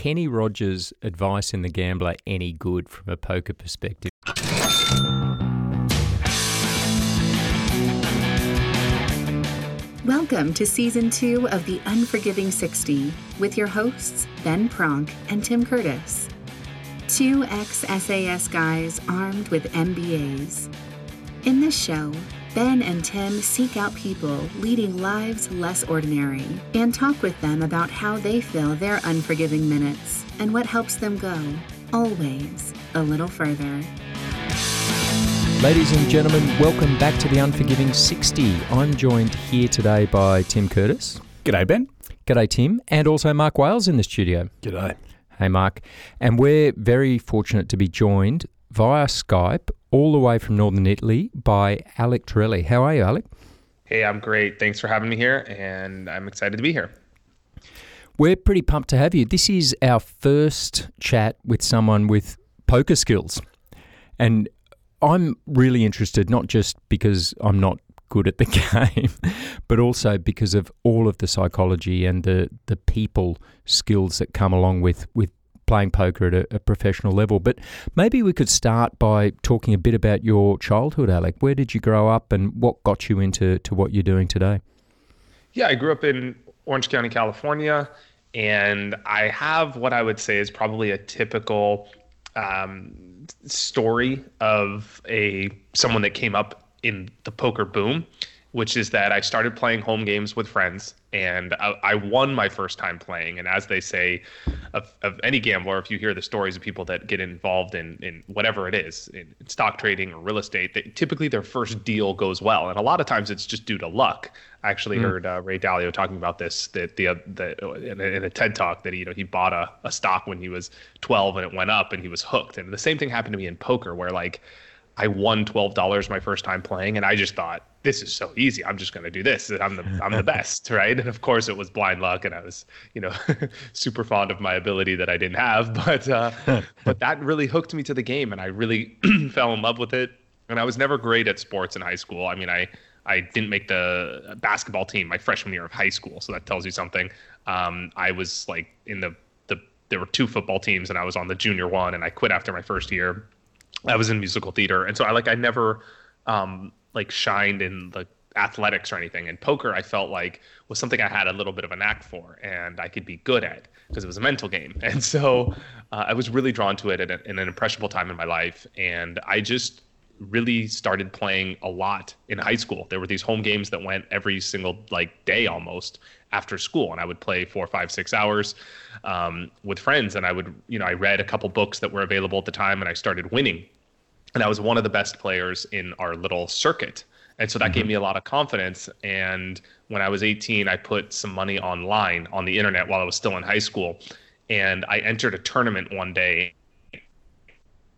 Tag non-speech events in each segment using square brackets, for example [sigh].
Kenny Rogers' advice in The Gambler any good from a poker perspective? Welcome to season two of The Unforgiving 60 with your hosts, Ben Pronk and Tim Curtis. Two ex SAS guys armed with MBAs. In this show, Ben and Tim seek out people leading lives less ordinary and talk with them about how they fill their unforgiving minutes and what helps them go, always, a little further. Ladies and gentlemen, welcome back to the Unforgiving 60. I'm joined here today by Tim Curtis. G'day, Ben. G'day, Tim. And also Mark Wales in the studio. G'day. Hey, Mark. And we're very fortunate to be joined via Skype all the way from northern Italy by Alec Torelli. How are you, Alec? Hey, I'm great. Thanks for having me here, and I'm excited to be here. We're pretty pumped to have you. This is our first chat with someone with poker skills. And I'm really interested, not just because I'm not good at the [laughs] game, but also because of all of the psychology and the, the people skills that come along with, with playing poker at a, a, professional level. But maybe we could start by talking a bit about your childhood, Alec. Where did you grow up and what got you into to what you're doing today? Yeah, I grew up in Orange County, California, and I have what I would say is probably a typical um, story of a someone that came up in the poker boom, which is that I started playing home games with friends and I, I, won my first time playing. And as they say, of, of any gambler, if you hear the stories of people that get involved in, in whatever it is, in stock trading or real estate, they, typically their first deal goes well. And a lot of times it's just due to luck. I actually mm. heard uh, Ray Dalio talking about this that the, the in, a, in, a, TED talk that you know he bought a, a stock when he was 12 and it went up and he was hooked. And the same thing happened to me in poker, where like I won twelve dollars my first time playing, and I just thought this is so easy. I'm just going to do this. I'm the I'm the [laughs] best, right? And of course, it was blind luck, and I was you know [laughs] super fond of my ability that I didn't have, [laughs] but uh, but that really hooked me to the game, and I really [clears throat] fell in love with it. And I was never great at sports in high school. I mean, I I didn't make the basketball team my freshman year of high school, so that tells you something. Um, I was like in the the there were two football teams, and I was on the junior one, and I quit after my first year I was in musical theater, and so I like I never um, like shined in the athletics or anything. And poker, I felt like was something I had a little bit of a knack for, and I could be good at because it was a mental game. [laughs] And so uh, I was really drawn to it at, a, in an impressionable time in my life, and I just really started playing a lot in high school. There were these home games that went every single like day almost after school, and I would play four, five, six hours um, with friends. And I would, you know, I read a couple books that were available at the time, and I started winning. And I was one of the best players in our little circuit. And so that mm-hmm. gave me a lot of confidence. And when I was 18, I put some money online on the internet while I was still in high school. And I entered a tournament one day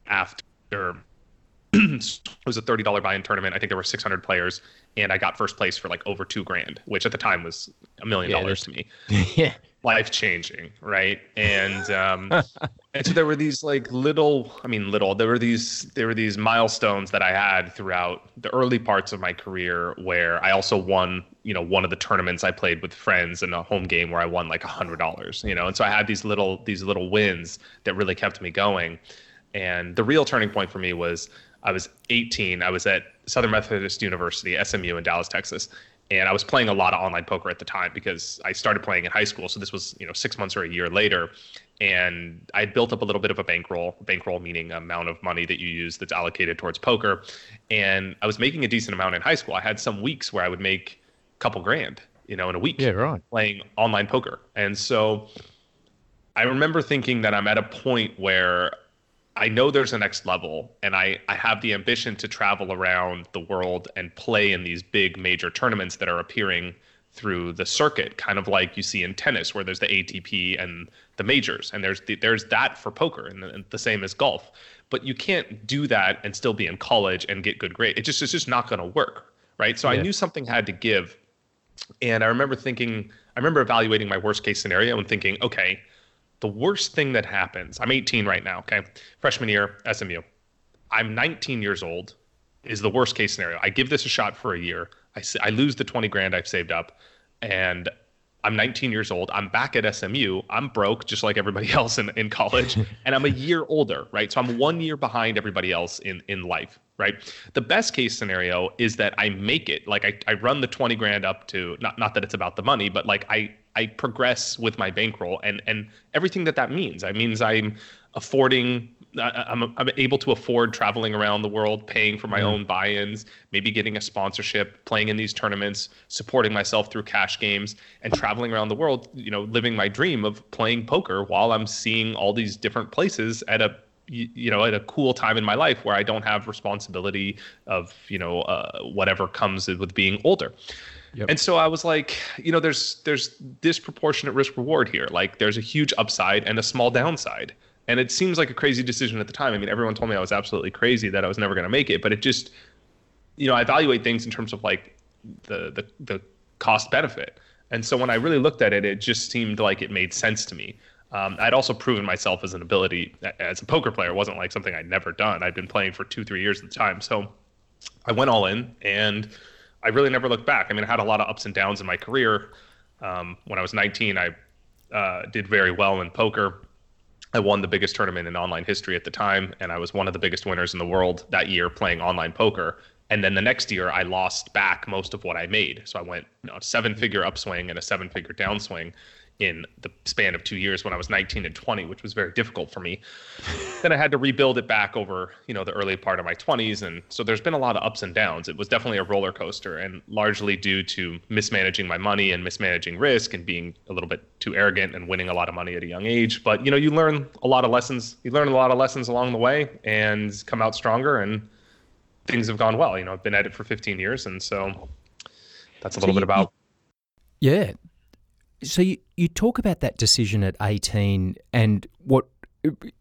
after [clears throat] it was a $30 buy-in tournament. I think there were 600 players and I got first place for like over 2 grand, which at the time was a million dollars to me. [laughs] yeah. Life changing, right? And um [laughs] and so there were these like little, I mean little, there were these there were these milestones that I had throughout the early parts of my career where I also won, you know, one of the tournaments I played with friends in a home game where I won like a $100, you know. And so I had these little these little wins that really kept me going. And the real turning point for me was I was 18. I was at Southern Methodist University, SMU in Dallas, Texas. And I was playing a lot of online poker at the time because I started playing in high school. So this was, you know, six months or a year later. And I built up a little bit of a bankroll, bankroll meaning amount of money that you use that's allocated towards poker. And I was making a decent amount in high school. I had some weeks where I would make a couple grand, you know, in a week yeah, right. playing online poker. And so I remember thinking that I'm at a point where I know there's a next level, and I, I have the ambition to travel around the world and play in these big major tournaments that are appearing through the circuit, kind of like you see in tennis, where there's the ATP and the majors, and there's the, there's that for poker, and the, and the same as golf. But you can't do that and still be in college and get good grades. It just it's just not going to work, right? So yeah. I knew something had to give, and I remember thinking, I remember evaluating my worst case scenario and thinking, okay, the worst thing that happens i'm 18 right now okay freshman year smu i'm 19 years old is the worst case scenario i give this a shot for a year i, I lose the 20 grand i've saved up and I'm 19 years old. I'm back at SMU. I'm broke, just like everybody [laughs] else in, in college, [laughs] and I'm a year older, right? So I'm one year behind everybody else in in life, right? The best case scenario is that I make it. Like I, I run the 20 grand up to not not that it's about the money, but like I I progress with my bankroll and and everything that that means. I means I'm affording I'm, I'm able to afford traveling around the world, paying for my mm. own buy-ins, maybe getting a sponsorship, playing in these tournaments, supporting myself through cash games, and traveling around the world. You know, living my dream of playing poker while I'm seeing all these different places at a you know at a cool time in my life where I don't have responsibility of you know uh, whatever comes with being older. Yep. And so I was like, you know, there's there's disproportionate risk reward here. Like there's a huge upside and a small downside. And it seems like a crazy decision at the time. I mean, everyone told me I was absolutely crazy that I was never going to make it, but it just, you know, I evaluate things in terms of like the the the cost benefit. And so when I really looked at it, it just seemed like it made sense to me. Um, I'd also proven myself as an ability as a poker player. It wasn't like something I'd never done. I'd been playing for two, three years at the time. So I went all in and I really never looked back. I mean, I had a lot of ups and downs in my career. Um, when I was 19, I uh, did very well in poker. I won the biggest tournament in online history at the time, and I was one of the biggest winners in the world that year playing online poker. And then the next year, I lost back most of what I made. So I went you know, seven figure upswing and a seven figure downswing in the span of two years when I was 19 and 20, which was very difficult for me. then I had to rebuild it back over, you know, the early part of my 20s, and so there's been a lot of ups and downs. It was definitely a roller coaster, and largely due to mismanaging my money and mismanaging risk and being a little bit too arrogant and winning a lot of money at a young age. But you know, you learn a lot of lessons. You learn a lot of lessons along the way, and come out stronger. And things have gone well. You know, I've been at it for 15 years, and so that's a little so bit about. Yeah, so you, you talk about that decision at 18 and what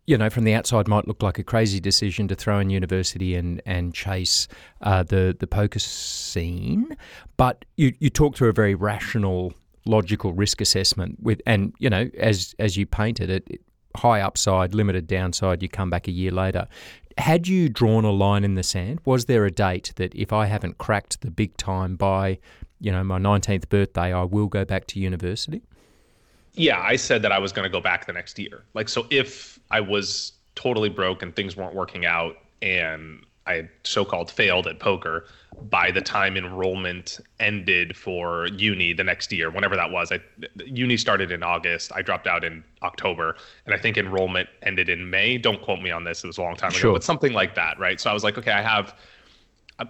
you know from the outside might look like a crazy decision to throw in university and and chase uh, the the poker scene, but you you talk through a very rational, logical risk assessment with and you know as as you painted it, high upside, limited downside. You come back a year later. Had you drawn a line in the sand? Was there a date that if I haven't cracked the big time by you know, my 19th birthday, I will go back to university? Yeah, I said that I was going to go back the next year. Like, so if I was totally broke and things weren't working out and I so called failed at poker, by the time enrollment ended for uni the next year, whenever that was, I, uni started in August. I dropped out in October, and I think enrollment ended in May. Don't quote me on this; it was a long time ago, but something like that, right? So I was like, okay, I have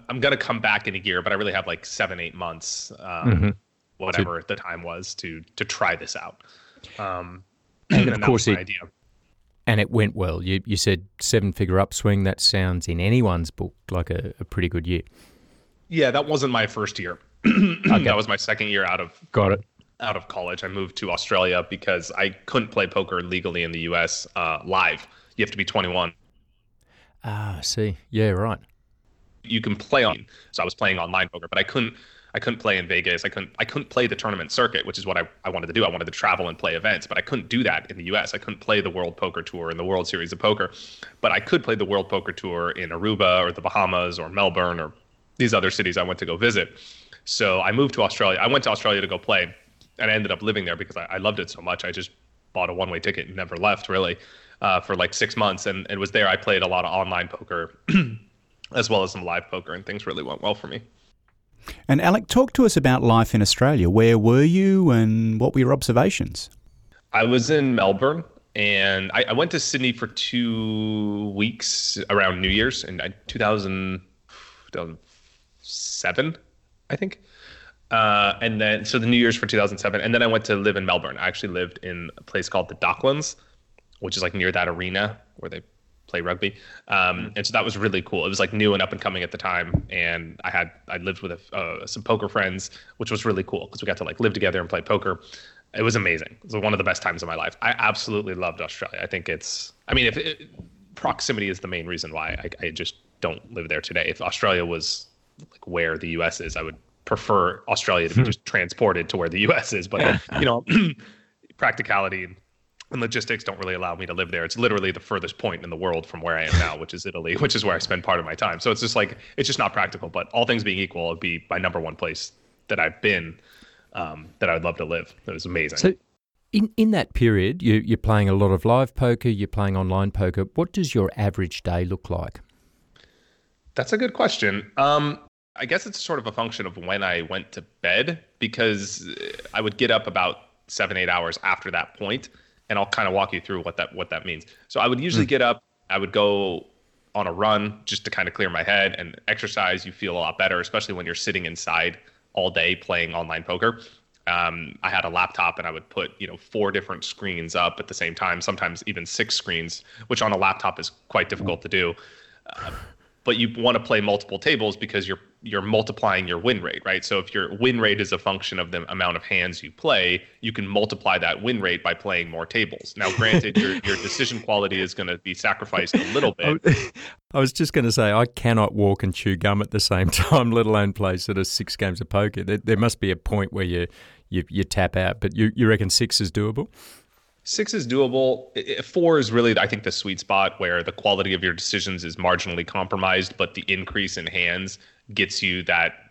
I'm going to come back in a year, but I really have like seven, eight months, um, mm-hmm. whatever so, the time was to to try this out. Um, and, and of course, it, idea. and it went well. You you said seven figure upswing. That sounds in anyone's book like a, a pretty good year. Yeah, that wasn't my first year. [clears throat] okay. That was my second year out of got it out of college. I moved to Australia because I couldn't play poker legally in the U.S. Uh, live. You have to be 21. Ah, see, yeah, right you can play on. So I was playing online poker, but I couldn't. I couldn't play in Vegas. I couldn't. I couldn't play the tournament circuit, which is what I, I wanted to do. I wanted to travel and play events, but I couldn't do that in the U.S. I couldn't play the World Poker Tour and the World Series of Poker, but I could play the World Poker Tour in Aruba or the Bahamas or Melbourne or these other cities I went to go visit. So I moved to Australia. I went to Australia to go play, and I ended up living there because I, I loved it so much. I just bought a one-way ticket and never left really uh, for like six months, and it was there I played a lot of online poker. [clears throat] as well as some live poker, and things really went well for me. And Alec, talk to us about life in Australia. Where were you, and what were your observations? I was in Melbourne, and I, I went to Sydney for two weeks around New Year's in 2000, 2007, I think. Uh, and then, so the New Year's for 2007, and then I went to live in Melbourne. I actually lived in a place called the Docklands, which is like near that arena where they play rugby. Um, mm. and so that was really cool. It was like new and up and coming at the time. And I had, I lived with a, uh, some poker friends, which was really cool because we got to like live together and play poker. It was amazing. It was one of the best times of my life. I absolutely loved Australia. I think it's, I mean, if it, proximity is the main reason why I, I just don't live there today. If Australia was like where the U.S. is, I would prefer Australia to be just transported to where the U.S. is. But [laughs] you know, [clears throat] practicality and logistics don't really allow me to live there. It's literally the furthest point in the world from where I am now, which is Italy, [laughs] which is where I spend part of my time. So it's just like it's just not practical. But all things being equal, it'd be my number one place that I've been um, that I'd love to live. It was amazing. So, in in that period, you, you're playing a lot of live poker. You're playing online poker. What does your average day look like? That's a good question. Um, I guess it's sort of a function of when I went to bed because I would get up about seven, eight hours after that point, and I'll kind of walk you through what that what that means. So I would usually mm. get up, I would go on a run just to kind of clear my head and exercise. You feel a lot better, especially when you're sitting inside all day playing online poker. Um, I had a laptop and I would put you know four different screens up at the same time, sometimes even six screens, which on a laptop is quite difficult to do. Uh, but you want to play multiple tables because you're you're multiplying your win rate, right? So if your win rate is a function of the amount of hands you play, you can multiply that win rate by playing more tables. Now, [laughs] granted, your your decision quality is going to be sacrificed a little bit. [laughs] I was just going to say I cannot walk and chew gum at the same [laughs] time, let alone play sort of six games of poker. There, there must be a point where you you, you tap out, but you you reckon six is doable? Six is doable. Four is really, I think, the sweet spot where the quality of your decisions is marginally compromised, but the increase in hands gets you that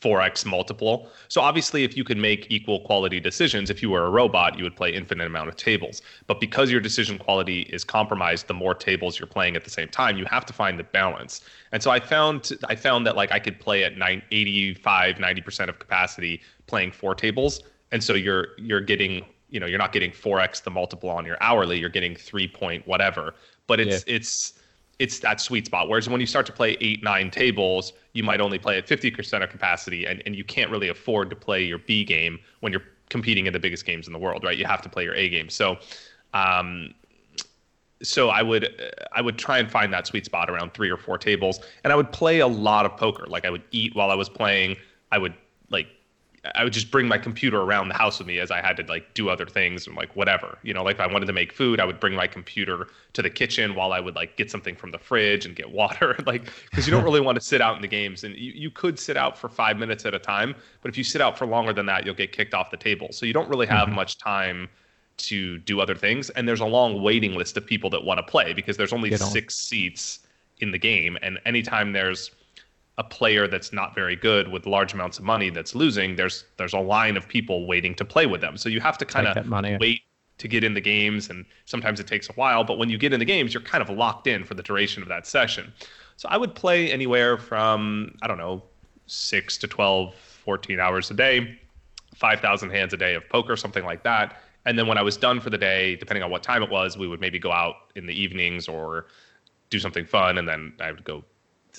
4x multiple. So obviously, if you could make equal quality decisions, if you were a robot, you would play infinite amount of tables. But because your decision quality is compromised, the more tables you're playing at the same time, you have to find the balance. And so I found I found that like I could play at 9, 85, 90% of capacity playing four tables. And so you're you're getting you know you're not getting 4x the multiple on your hourly you're getting 3 point whatever but it's yeah. it's it's that sweet spot whereas when you start to play 8 9 tables you might only play at 50% of capacity and, and you can't really afford to play your b game when you're competing in the biggest games in the world right you have to play your a game so um so I would I would try and find that sweet spot around three or four tables, and I would play a lot of poker. Like I would eat while I was playing. I would I would just bring my computer around the house with me as I had to like do other things and like whatever. You know, like if I wanted to make food, I would bring my computer to the kitchen while I would like get something from the fridge and get water. [laughs] like because you don't really want to sit out in the games and you, you could sit out for five minutes at a time, but if you sit out for longer than that, you'll get kicked off the table. So you don't really have mm-hmm. much time to do other things. And there's a long waiting list of people that want to play because there's only six seats in the game. And anytime there's a player that's not very good with large amounts of money that's losing, there's there's a line of people waiting to play with them. So you have to kind of wait to get in the games, and sometimes it takes a while. But when you get in the games, you're kind of locked in for the duration of that session. So I would play anywhere from I don't know six to 12, 14 hours a day, 5,000 hands a day of poker, something like that. And then when I was done for the day, depending on what time it was, we would maybe go out in the evenings or do something fun, and then I would go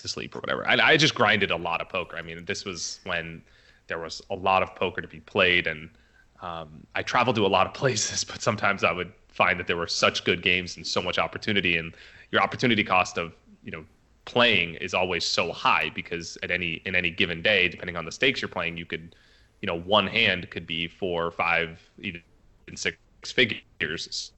to sleep or whatever. I, I just grinded a lot of poker. I mean, this was when there was a lot of poker to be played, and um, I traveled to a lot of [laughs] places, but sometimes I would find that there were such good games and so much opportunity, and your opportunity cost of you know playing is always so high because at any in any given day, depending on the stakes you're playing, you could you know one hand could be four, five, even six figures.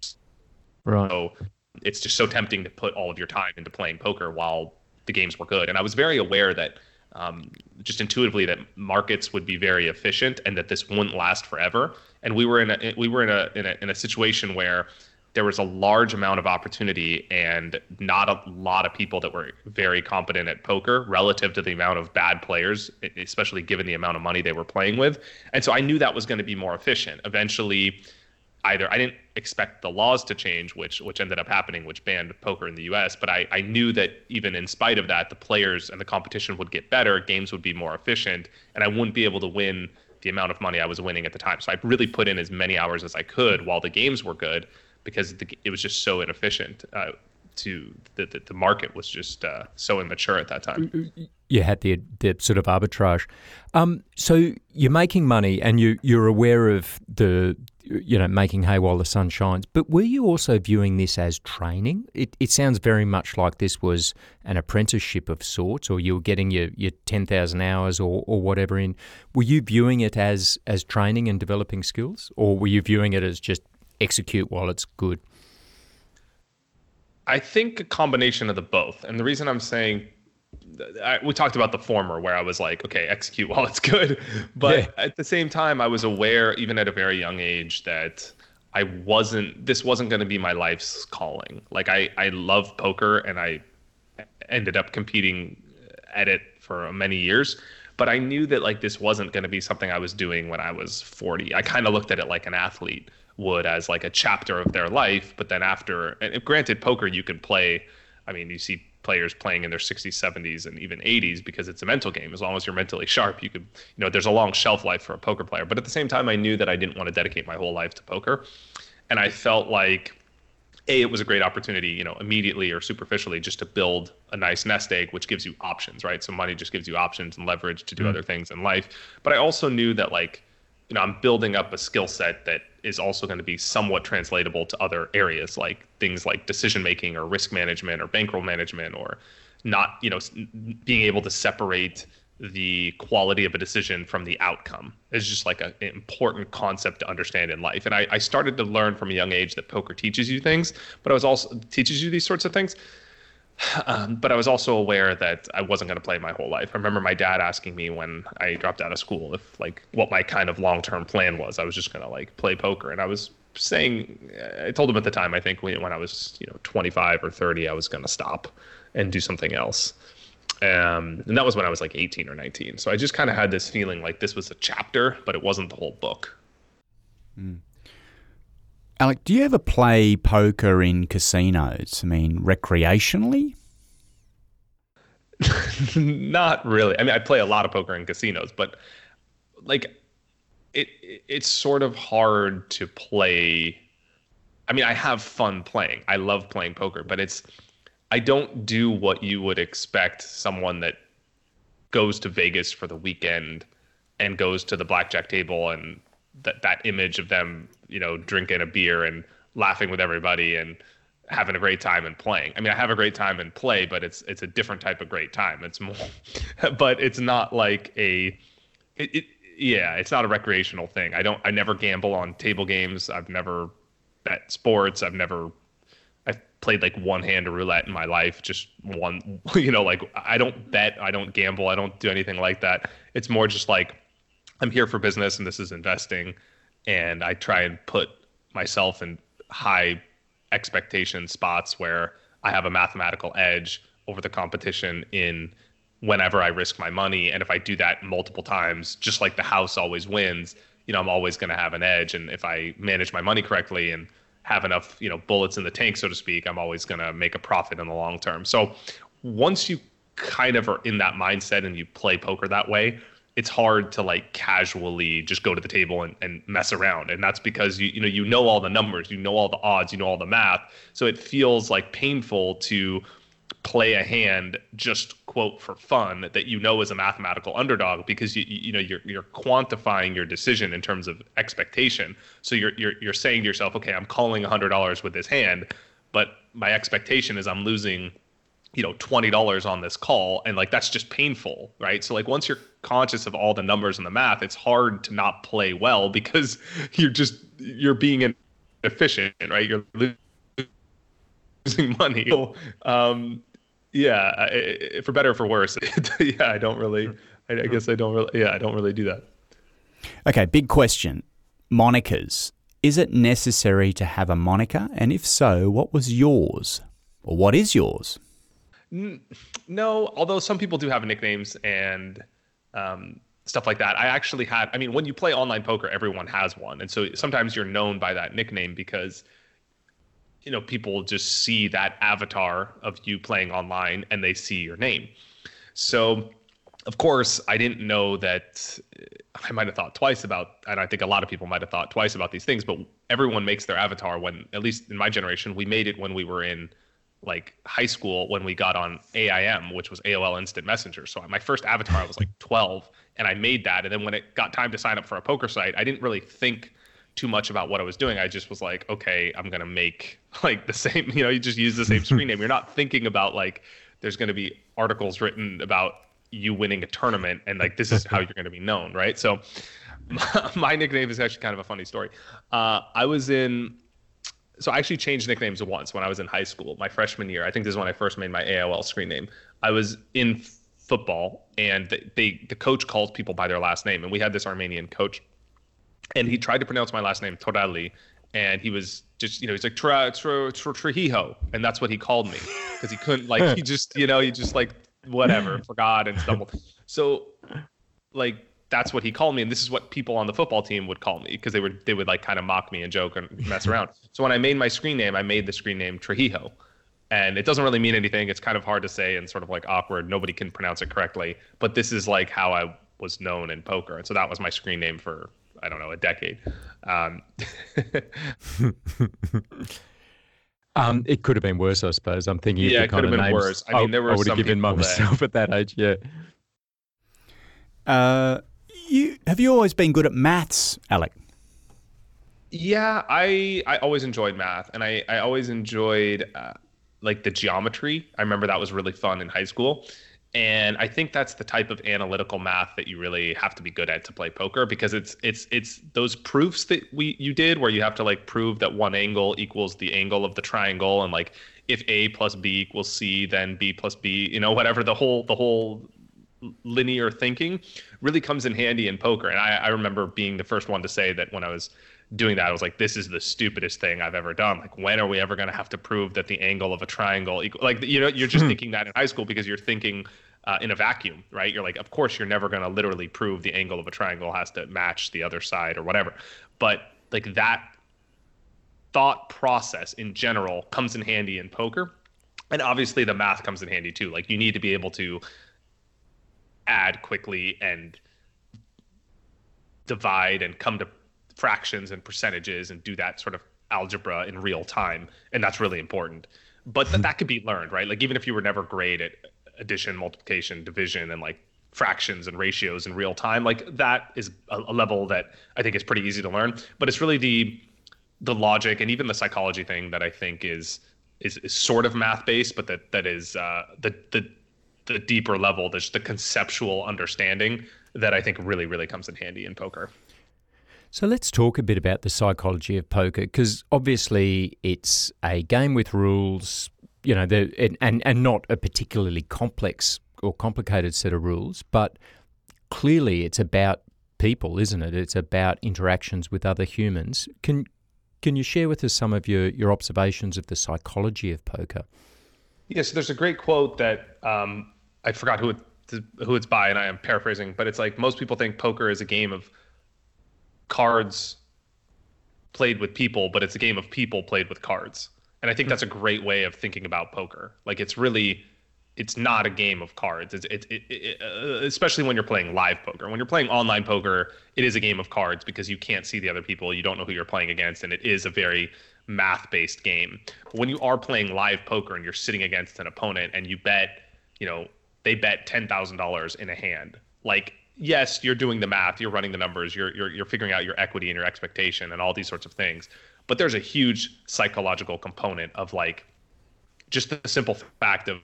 Right. So it's just so tempting to put all of your time into playing poker while the games were good. And I was very aware that um, just intuitively that markets would be very efficient and that this wouldn't last forever. And we were in a we were in a in a, in a situation where there was a large amount of opportunity and not a lot of people that were very competent at poker relative to the amount of bad players, especially given the amount of money they were playing with. And so I knew that was going to be more efficient. Eventually, either I didn't expect the laws to change, which which ended up happening, which banned poker in the U.S. But I, I knew that even in spite of that, the players and the competition would get better, games would be more efficient, and I wouldn't be able to win the amount of money I was winning at the time. So I really put in as many hours as I could while the games were good, because the, it was just so inefficient. Uh, to the, the, the market was just uh, so immature at that time. You had the the sort of arbitrage. Um, so you're making money, and you you're aware of the you know, making hay while the sun shines. But were you also viewing this as training? It, it sounds very much like this was an apprenticeship of sorts, or you were getting your, your 10,000 hours or, or whatever in. Were you viewing it as, as training and developing skills, or were you viewing it as just execute while it's good? I think a combination of the both. And the reason I'm saying I, we talked about the former where I was like, okay, execute while it's good. [laughs] But yeah. at the same time, I was aware, even at a very young age, that I wasn't, this wasn't going to be my life's calling. Like, I, I love poker and I ended up competing at it for many years. but I knew that like this wasn't going to be something I was doing when I was 40. I kind of looked at it like an athlete would as like a chapter of their life, but then after, and granted, poker you can play. I mean, you see players playing in their 60s, 70s, and even 80s because it's a mental game. As long as you're mentally sharp, you could, you know, there's a long shelf life for a poker player. But at the same time, I knew that I didn't want to dedicate my whole life to poker, and I felt like a it was a great opportunity you know immediately or superficially just to build a nice nest egg which gives you options right so money just gives you options and leverage to do mm. other things in life but i also knew that like you know i'm building up a skill set that is also going to be somewhat translatable to other areas like things like decision making or risk management or bankroll management or not you know being able to separate the quality of a decision from the outcome is just like a, an important concept to understand in life. And I, I started to learn from a young age that poker teaches you things, but I was also teaches you these sorts of things. Um, but I was also aware that I wasn't going to play my whole life. I remember my dad asking me when I dropped out of school if like what my kind of long term plan was. I was just going to like play poker, and I was saying I told him at the time I think when, I was you know 25 or 30 I was going to stop and do something else. Um, and that was when I was like 18 or 19. So I just kind of had this feeling like this was a chapter, but it wasn't the whole book. Mm. Alec, do you ever play poker in casinos? I mean, recreationally? [laughs] Not really. I mean, I play a lot of poker in casinos, but like it it's sort of hard to play I mean, I have fun playing. I love playing poker, but it's I don't do what you would expect someone that goes to Vegas for the weekend and goes to the blackjack table and that that image of them, you know, drinking a beer and laughing with everybody and having a great time and playing. I mean, I have a great time and play, but it's it's a different type of great time. It's more, [laughs] but it's not like a, it, it yeah, it's not a recreational thing. I don't, I never gamble on table games. I've never bet sports. I've never I've played like one hand of roulette in my life, just one, [laughs] you know, like I don't bet, I don't gamble, I don't do anything like that. It's more just like I'm here for business and this is investing. And I try and put myself in high expectation spots where I have a mathematical edge over the competition in whenever I risk my money. And if I do that multiple times, just like the house always wins, you know, I'm always going to have an edge. And if I manage my money correctly and have enough, you know, bullets in the tank, so to speak, I'm always going to make a profit in the long term. So once you kind of are in that mindset and you play poker that way, it's hard to like casually just go to the table and, and mess around. And that's because you, you know, you know all the numbers, you know all the odds, you know all the math. So it feels like painful to play a hand just quote for fun that you know is a mathematical underdog because you you know you're you're quantifying your decision in terms of expectation. So you're you're you're saying to yourself, okay, I'm calling $100 with this hand, but my expectation is I'm losing you know $20 on this call and like that's just painful right so like once you're conscious of all the numbers and the math it's hard to not play well because [laughs] you're just you're being inefficient right you're losing money so, um yeah, I, for better or for worse. [laughs] yeah, I don't really. I, I guess I don't really. Yeah, I don't really do that. Okay, big question. Monikers. Is it necessary to have a moniker? And if so, what was yours? Or what is yours? No, although some people do have nicknames and um, stuff like that. I actually had, I mean, when you play online poker, everyone has one. And so sometimes you're known by that nickname because you know people just see that avatar of you playing online and they see your name so of course i didn't know that i might have thought twice about and i think a lot of people might have thought twice about these things but everyone makes their avatar when at least in my generation we made it when we were in like high school when we got on AIM, which was AOL Instant Messenger. So my first avatar I was like 12, and I made that. And then when it got time to sign up for a poker site, I didn't really think too much about what I was doing. I just was like, okay, I'm gonna make [laughs] like the same. You know, you just use the same screen name. You're not thinking about like there's gonna be articles written about you winning a tournament and like this is how you're gonna be known, right? So [laughs] my, nickname is actually kind of a funny story. Uh, I was in. So I actually changed nicknames once when I was in high school, my freshman year. I think this is when I first made my AOL screen name. I was in football, and they, they the coach calls people by their last name, and we had this Armenian coach and he tried to pronounce my last name Torelli, and he was just you know he's like Tra, Tra, Tra, Trujillo, and that's what he called me because he couldn't like he [laughs] just you know he just like whatever forgot and stumbled. So like that's what he called me, and this is what people on the football team would call me because they would they would like kind of mock me and joke and mess around. [laughs] So when I made my screen name, I made the screen name Trujillo, and it doesn't really mean anything. It's kind of hard to say and sort of like awkward. Nobody can pronounce it correctly, but this is like how I was known in poker, and so that was my screen name for I don't know a decade. Um, [laughs] um, it could have been worse, I suppose. I'm thinking. Yeah, it could have been names, worse. I mean, there were I would have given myself that... [laughs] at that age. Yeah. Uh, you have you always been good at maths, Alec? Yeah, I I always enjoyed math, and I I always enjoyed uh, like the geometry. I remember that was really fun in high school. And I think that's the type of analytical math that you really have to be good at to play poker because it's it's it's those proofs that we you did where you have to like prove that one angle equals the angle of the triangle and like if A plus B equals C, then B plus B, you know, whatever the whole the whole linear thinking really comes in handy in poker. And I, I remember being the first one to say that when I was doing that, I was like, this is the stupidest thing I've ever done. Like, when are we ever going to have to prove that the angle of a triangle equal? Like, you know, you're just hmm. thinking that in high school because you're thinking uh, in a vacuum, right? You're like, of course, you're never going to literally prove the angle of a triangle has to match the other side or whatever. But like that thought process in general comes in handy in poker. And obviously, the math comes in handy too. Like, you need to be able to add quickly and divide and come to fractions and percentages and do that sort of algebra in real time and that's really important. But th- that could be learned right? Like even if you were never great at addition multiplication division and like fractions and ratios in real time like that is a, a level that i think is pretty easy to learn. But it's really the the logic and even the psychology thing that i think is is, is sort of math based but that that is uh, the the the deeper level, there's the conceptual understanding that I think really, really comes in handy in poker. So let's talk a bit about the psychology of poker because obviously it's a game with rules, you know, and, and and not a particularly complex or complicated set of rules, but clearly it's about people, isn't it? It's about interactions with other humans. Can can you share with us some of your your observations of the psychology of poker? Yes, so there's a great quote that um, I forgot who it, who it's by, and I am paraphrasing, but it's like most people think poker is a game of cards played with people, but it's a game of people played with cards. And I think that's a great way of thinking about poker. Like it's really, it's not a game of cards. It's it, it, it uh, especially when you're playing live poker. When you're playing online poker, it is a game of cards because you can't see the other people, you don't know who you're playing against, and it is a very math-based game. But when you are playing live poker and you're sitting against an opponent and you bet, you know, they bet ten thousand dollars in a hand. Like, yes, you're doing the math, you're running the numbers, you're you're you're figuring out your equity and your expectation and all these sorts of things. But there's a huge psychological component of like just the simple fact of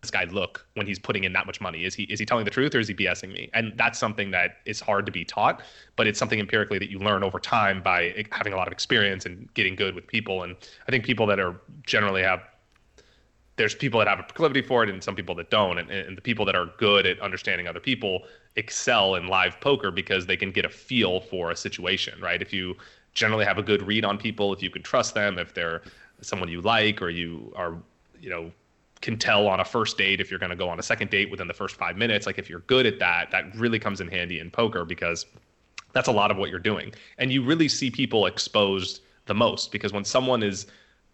this guy look when he's putting in that much money? Is he is he telling the truth or is he BSing me? And that's something that is hard to be taught, but it's something empirically that you learn over time by having a lot of experience and getting good with people. And I think people that are generally have there's people that have a proclivity for it and some people that don't. And, and the people that are good at understanding other people excel in live poker because they can get a feel for a situation, right? If you generally have a good read on people, if you can trust them, if they're someone you like or you are, you know, can tell on a first date if you're going to go on a second date within the first five minutes. Like if you're good at that, that really comes in handy in poker because that's a lot of what you're doing. And you really see people exposed the most because when someone is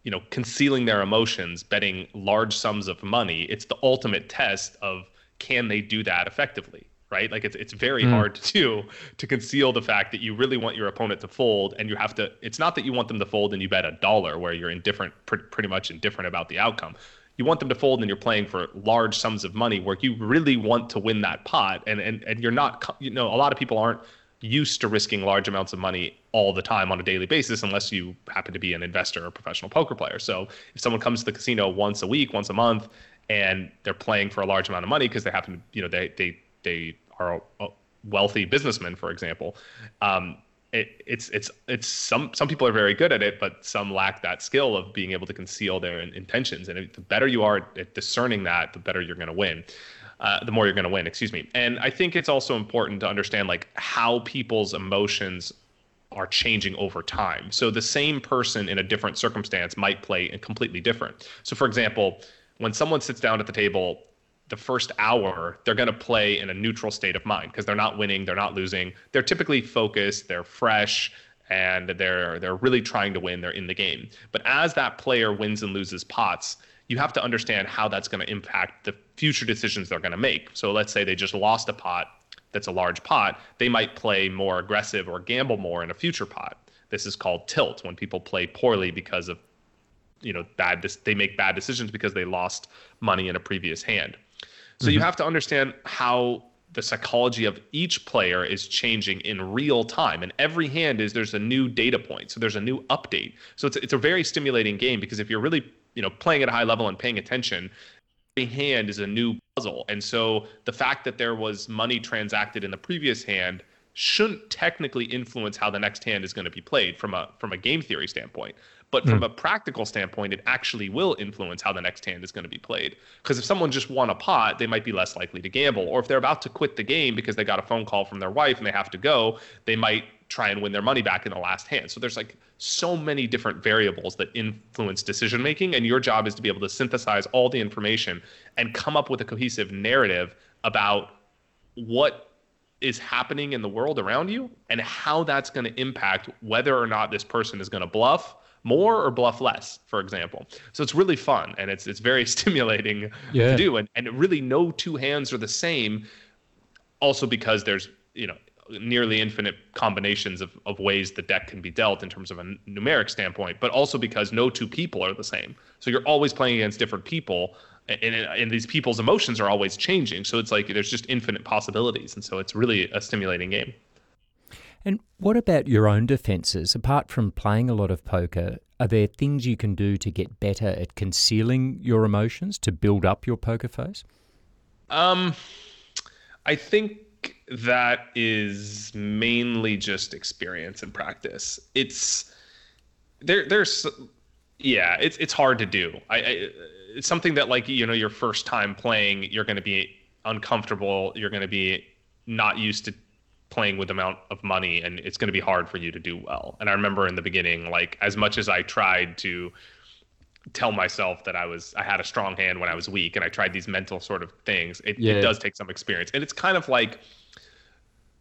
you know concealing their emotions betting large sums of money it's the ultimate test of can they do that effectively right like it's it's very mm. hard [laughs] to do to conceal the fact that you really want your opponent to fold and you have to it's not that you want them to fold and you bet a dollar where you're indifferent pr- pretty much indifferent about the outcome you want them to fold and you're playing for large sums of money where you really want to win that pot and and, and you're not you know a lot of people aren't used to risking large amounts of money all the time on a daily basis unless you happen to be an investor or professional poker player. So if someone comes to the casino once a week, once a month, and they're playing for a large amount of money because they happen to, you know, they they they are a wealthy businessmen, for example. Um, it, it's it's it's some some people are very good at it, but some lack that skill of being able to conceal their intentions. And the better you are at discerning that, the better you're going to win uh, the more you're going to win. Excuse me. And I think it's also important to understand like how people's emotions are changing over time. So the same person in a different circumstance might play completely different. So for example, when someone sits down at the table the first hour they're going to play in a neutral state of mind because they're not winning, they're not losing. They're typically focused, they're fresh, and they're they're really trying to win. They're in the game. But as that player wins and loses pots, you have to understand how that's going to impact the future decisions they're going to make. So let's say they just lost a pot that's a large pot, they might play more aggressive or gamble more in a future pot. This is called tilt when people play poorly because of you know bad they make bad decisions because they lost money in a previous hand. So mm-hmm. you have to understand how the psychology of each player is changing in real time and every hand is there's a new data point so there's a new update so it's, it's a very stimulating game because if you're really you know playing at a high level and paying attention hand is a new puzzle and so the fact that there was money transacted in the previous hand shouldn't technically influence how the next hand is going to be played from a from a game theory standpoint but from mm. a practical standpoint, it actually will influence how the next hand is going to be played. Because if someone just won a pot, they might be less likely to gamble. Or if they're about to quit the game because they got a phone call from their wife and they have to go, they might try and win their money back in the last hand. So there's like so many different variables that influence decision making. And your job is to be able to synthesize all the information and come up with a cohesive narrative about what is happening in the world around you and how that's going to impact whether or not this person is going to bluff more or bluff less, for example. So it's really fun and it's it's very [laughs] stimulating yeah. to do. And and really no two hands are the same. Also because there's you know nearly infinite combinations of, of ways the deck can be dealt in terms of a numeric standpoint, but also because no two people are the same. So you're always playing against different people, and, and these people's emotions are always changing. So it's like there's just infinite possibilities, and so it's really a stimulating game. And what about your own defenses? Apart from playing a lot of poker, are there things you can do to get better at concealing your emotions to build up your poker face? Um, I think that is mainly just experience and practice. It's there. There's yeah, it's it's hard to do. I, I it's something that like you know your first time playing, you're going to be uncomfortable. You're going to be not used to playing with amount of money and it's going to be hard for you to do well and i remember in the beginning like as much as i tried to tell myself that i was i had a strong hand when i was weak and i tried these mental sort of things it, yeah. it does take some experience and it's kind of like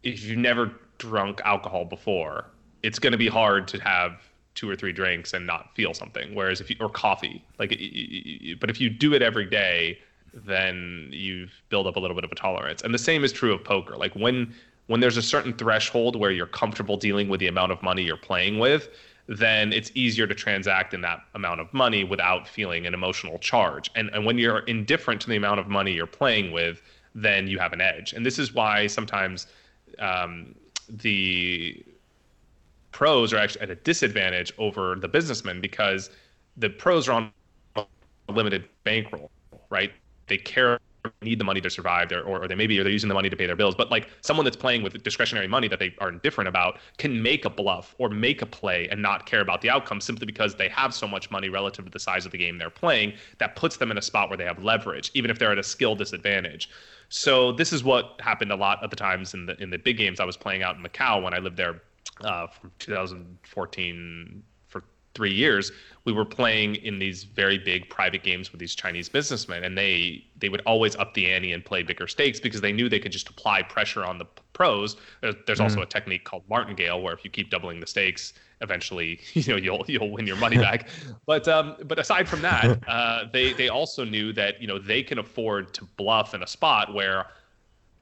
if you've never drunk alcohol before it's going to be hard to have two or three drinks and not feel something whereas if you or coffee like but if you do it every day then you build up a little bit of a tolerance and the same is true of poker like when when there's a certain threshold where you're comfortable dealing with the amount of money you're playing with, then it's easier to transact in that amount of money without feeling an emotional charge. And, and when you're indifferent to the amount of money you're playing with, then you have an edge. And this is why sometimes um, the pros are actually at a disadvantage over the businessmen because the pros are on a limited bankroll, right? They care need the money to survive or, or they maybe they're using the money to pay their bills. But like someone that's playing with discretionary money that they are indifferent about can make a bluff or make a play and not care about the outcome simply because they have so much money relative to the size of the game they're playing that puts them in a spot where they have leverage even if they're at a skill disadvantage. So this is what happened a lot of the times in the in the big games I was playing out in Macau when I lived there uh, from 2014 three years, we were playing in these very big private games with these Chinese businessmen, and they they would always up the ante and play bigger stakes because they knew they could just apply pressure on the pros. There's, mm. also a technique called martingale where if you keep doubling the stakes, eventually [laughs] you know you'll you'll win your money [laughs] back. but um, but aside from that, uh, they they also knew that you know they can afford to bluff in a spot where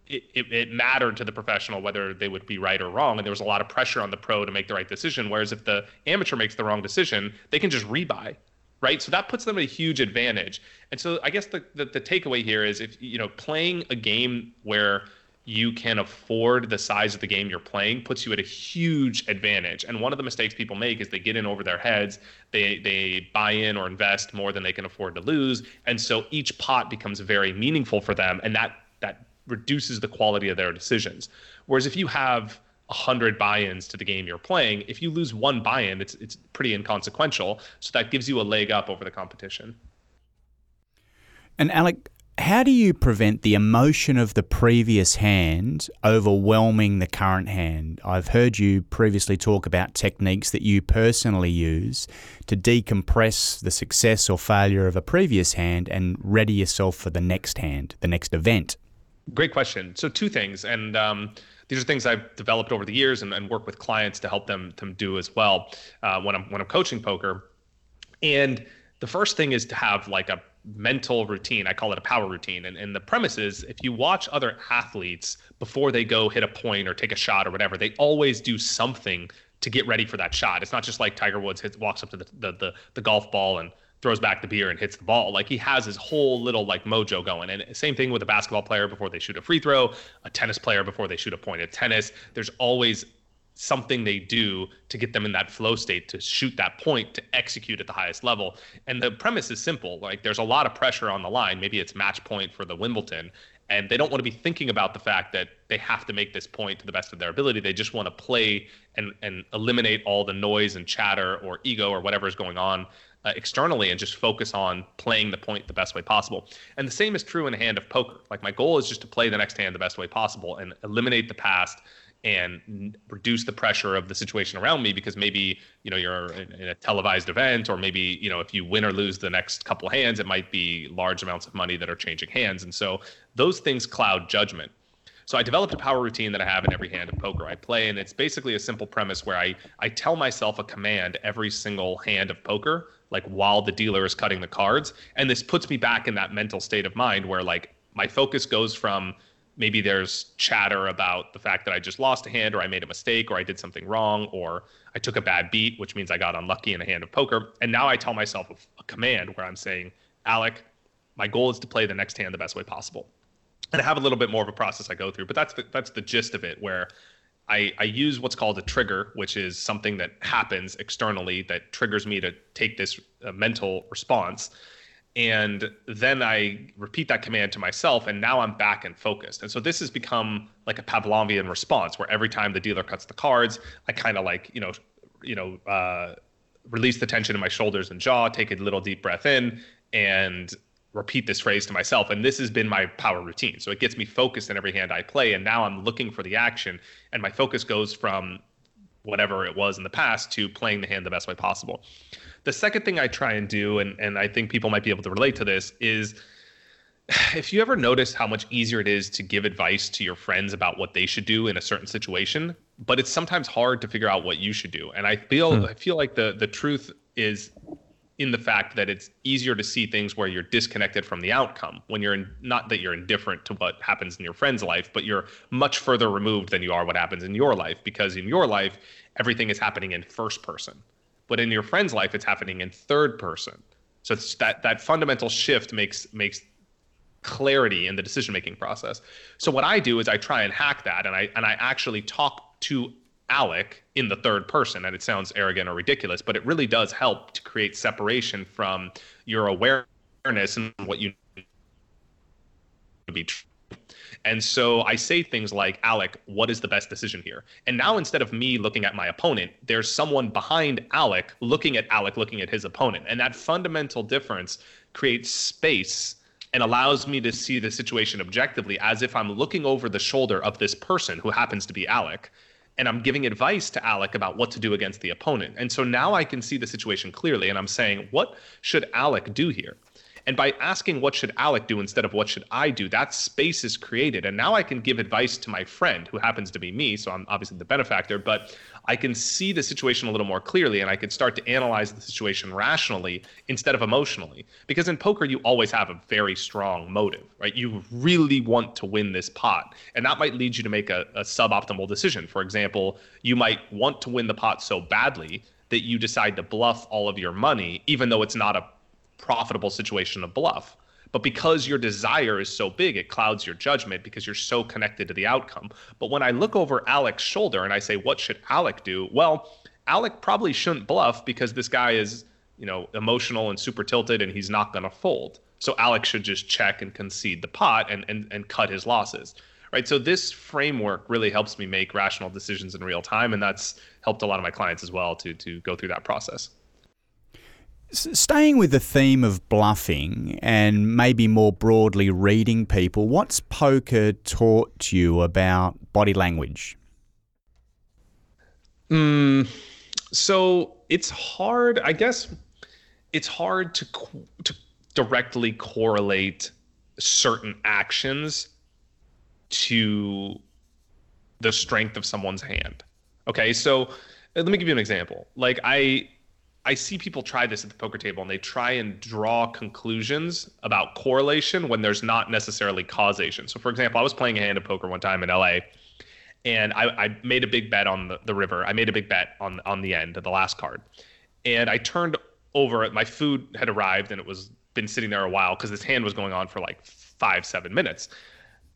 it, it, mattered to the professional whether they would be right or wrong. And there was a lot of pressure on the pro to make the right decision. Whereas if the amateur makes the wrong decision, they can just rebuy, right? So that puts them at a huge advantage. And so I guess the, the, the takeaway here is if, you know, playing a game where you can afford the size of the game you're playing puts you at a huge advantage. And one of the mistakes people make is they get in over their heads, they they buy in or invest more than they can afford to lose, and so each pot becomes very meaningful for them, and that that reduces the quality of their decisions. Whereas if you have 100 buy-ins to the game you're playing, if you lose one buy-in, it's it's pretty inconsequential. So that gives you a leg up over the competition. And Alec, How do you prevent the emotion of the previous hand overwhelming the current hand? I've heard you previously talk about techniques that you personally use to decompress the success or failure of a previous hand and ready yourself for the next hand, the next event. Great question. So, two things. And, um, these are things I've developed over the years and, and work with clients to help them to do as well uh, when I'm when I'm coaching poker. And the first thing is to have like a mental routine. I call it a power routine. And, and the premise is if you watch other athletes before they go hit a point or take a shot or whatever, they always do something to get ready for that shot. It's not just like Tiger Woods hits, walks up to the, the, the, the golf ball and throws back the beer and hits the ball. Like he has his whole little like mojo going. And same thing with a basketball player before they shoot a free throw, a tennis player before they shoot a point at tennis. There's always something they do to get them in that flow state to shoot that point to execute at the highest level. And the premise is simple. Like there's a lot of pressure on the line. Maybe it's match point for the Wimbledon. And they don't want to be thinking about the fact that they have to make this point to the best of their ability. They just want to play and, and eliminate all the noise and chatter or ego or whatever is going on uh, externally and just focus on playing the point the best way possible. And the same is true in a hand of poker. Like my goal is just to play the next hand the best way possible and eliminate the past and reduce the pressure of the situation around me because maybe you know you're in, in, a televised event or maybe you know if you win or lose the next couple hands it might be large amounts of money that are changing hands and so those things cloud judgment so i developed a power routine that i have in every hand of poker i play and it's basically a simple premise where i i tell myself a command every single hand of poker like while the dealer is cutting the cards and this puts me back in that mental state of mind where like my focus goes from maybe there's chatter about the fact that I just lost a hand or I made a mistake or I did something wrong or I took a bad beat, which means I got unlucky in a hand of poker. And now I tell myself a, command where I'm saying, Alec, my goal is to play the next hand the best way possible. And I have a little bit more of a process I go through, but that's the, that's the gist of it where I, I use what's called a trigger, which is something that happens externally that triggers me to take this uh, mental response and then I repeat that command to myself, and now I'm back and focused. And so this has become like a Pavlovian response, where every time the dealer cuts the cards, I kind of like you know, you know, uh, release the tension in my shoulders and jaw, take a little deep breath in, and repeat this phrase to myself. And this has been my power routine. So it gets me focused in every hand I play, and now I'm looking for the action, and my focus goes from whatever it was in the past to playing the hand the best way possible. The second thing I try and do, and, and I think people might be able to relate to this, is [sighs] if you ever notice how much easier it is to give advice to your friends about what they should do in a certain situation, but it's sometimes hard to figure out what you should do. And I feel hmm. I feel like the the truth is in the fact that it's easier to see things where you're disconnected from the outcome when you're in, not that you're indifferent to what happens in your friend's life but you're much further removed than you are what happens in your life because in your life everything is happening in first person. But in your friend's life it's happening in third person. So that that fundamental shift makes makes clarity in the decision making process. So what i do is i try and hack that and i and i actually talk to alec in the third person and it sounds arrogant or ridiculous but it really does help to create separation from your awareness and what you need to be true and so I say things like, Alec, what is the best decision here? And now instead of me looking at my opponent, there's someone behind Alec looking at Alec looking at his opponent. And that fundamental difference creates space and allows me to see the situation objectively as if I'm looking over the shoulder of this person who happens to be Alec and I'm giving advice to Alec about what to do against the opponent. And so now I can see the situation clearly and I'm saying, what should Alec do here? And by asking what should Alec do instead of what should I do, that space is created. And now I can give advice to my friend who happens to be me. So I'm obviously the benefactor, but I can see the situation a little more clearly and I can start to analyze the situation rationally instead of emotionally. Because in poker, you always have a very strong motive, right? You really want to win this pot. And that might lead you to make a, a suboptimal decision. For example, you might want to win the pot so badly that you decide to bluff all of your money, even though it's not a profitable situation to bluff. But because your desire is so big, it clouds your judgment because you're so connected to the outcome. But when I look over Alec's shoulder and I say, what should Alec do? Well, Alec probably shouldn't bluff because this guy is, you know, emotional and super tilted and he's not going to fold. So Alec should just check and concede the pot and, and, and cut his losses. Right. So this framework really helps me make rational decisions in real time. And that's helped a lot of my clients as well to to go through that process. Staying with the theme of bluffing and maybe more broadly reading people, what's poker taught you about body language? Mm, so it's hard, I guess. It's hard to to directly correlate certain actions to the strength of someone's hand. Okay, so let me give you an example. Like I I see people try this at the poker table and they try and draw conclusions about correlation when there's not necessarily causation. So, for example, I was playing a hand of poker one time in LA and I, I made a big bet on the, the river. I made a big bet on, on the end of the last card. And I turned over, my food had arrived and it was been sitting there a while because this hand was going on for like five, seven minutes.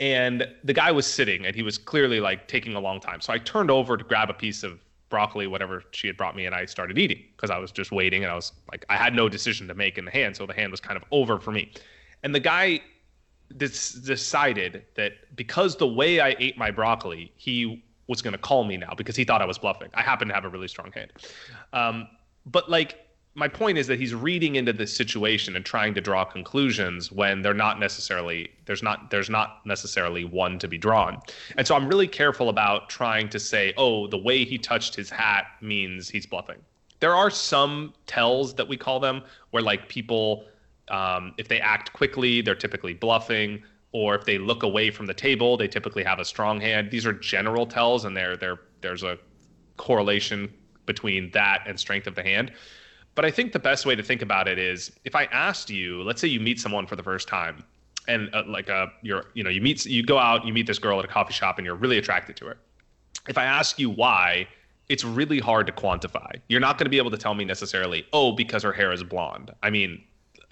And the guy was sitting and he was clearly like taking a long time. So I turned over to grab a piece of broccoli, whatever she had brought me, and I started eating because I was just waiting and I was like, I had no decision to make in the hand, so the hand was kind of over for me. And the guy this decided that because the way I ate my broccoli, he was going to call me now because he thought I was bluffing. I happen to have a really strong hand. Um, but like my point is that he's reading into this situation and trying to draw conclusions when they're not necessarily there's not there's not necessarily one to be drawn. And so I'm really careful about trying to say, "Oh, the way he touched his hat means he's bluffing." There are some tells that we call them where like people um, if they act quickly, they're typically bluffing, or if they look away from the table, they typically have a strong hand. These are general tells, and there there there's a correlation between that and strength of the hand. But I think the best way to think about it is if I asked you, let's say you meet someone for the first time, and uh, like uh, you're you know you meet you go out you meet this girl at a coffee shop and you're really attracted to her. If I ask you why, it's really hard to quantify. You're not going to be able to tell me necessarily, oh, because her hair is blonde. I mean,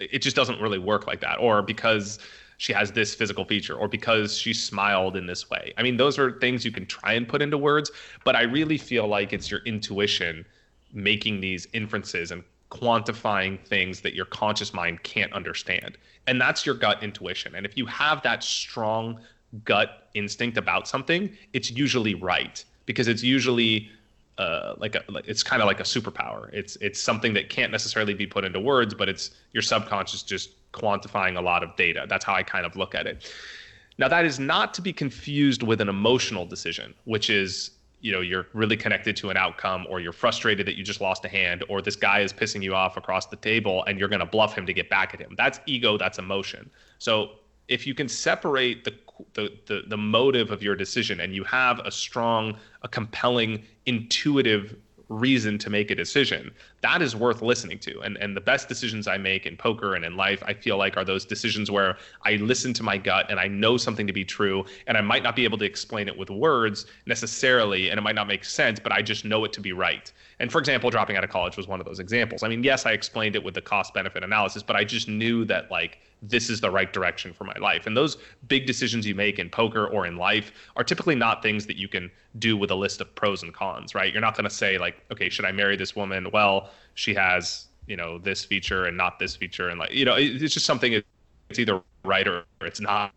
it just doesn't really work like that, or because she has this physical feature or because she smiled in this way. I mean, those are things you can try and put into words, but I really feel like it's your intuition making these inferences and quantifying things that your conscious mind can't understand. And that's your gut intuition. And if you have that strong gut instinct about something, it's usually right because it's usually uh, like a, it's kind of like a superpower. It's it's something that can't necessarily be put into words, but it's your subconscious just quantifying a lot of data. That's how I kind of look at it. Now that is not to be confused with an emotional decision, which is you know you're really connected to an outcome or you're frustrated that you just lost a hand or this guy is pissing you off across the table and you're going to bluff him to get back at him. That's ego that's emotion. So if you can separate the, the the the, motive of your decision and you have a strong a compelling intuitive reason to make a decision that is worth listening to and and the best decisions i make in poker and in life i feel like are those decisions where i listen to my gut and i know something to be true and i might not be able to explain it with words necessarily and it might not make sense but i just know it to be right and for example dropping out of college was one of those examples i mean yes i explained it with the cost benefit analysis but i just knew that like this is the right direction for my life. And those big decisions you make in poker or in life are typically not things that you can do with a list of pros and cons, right? You're not going to say like, okay, should I marry this woman? Well, she has, you know, this feature and not this feature and like, you know, it's just something it's either right or it's not.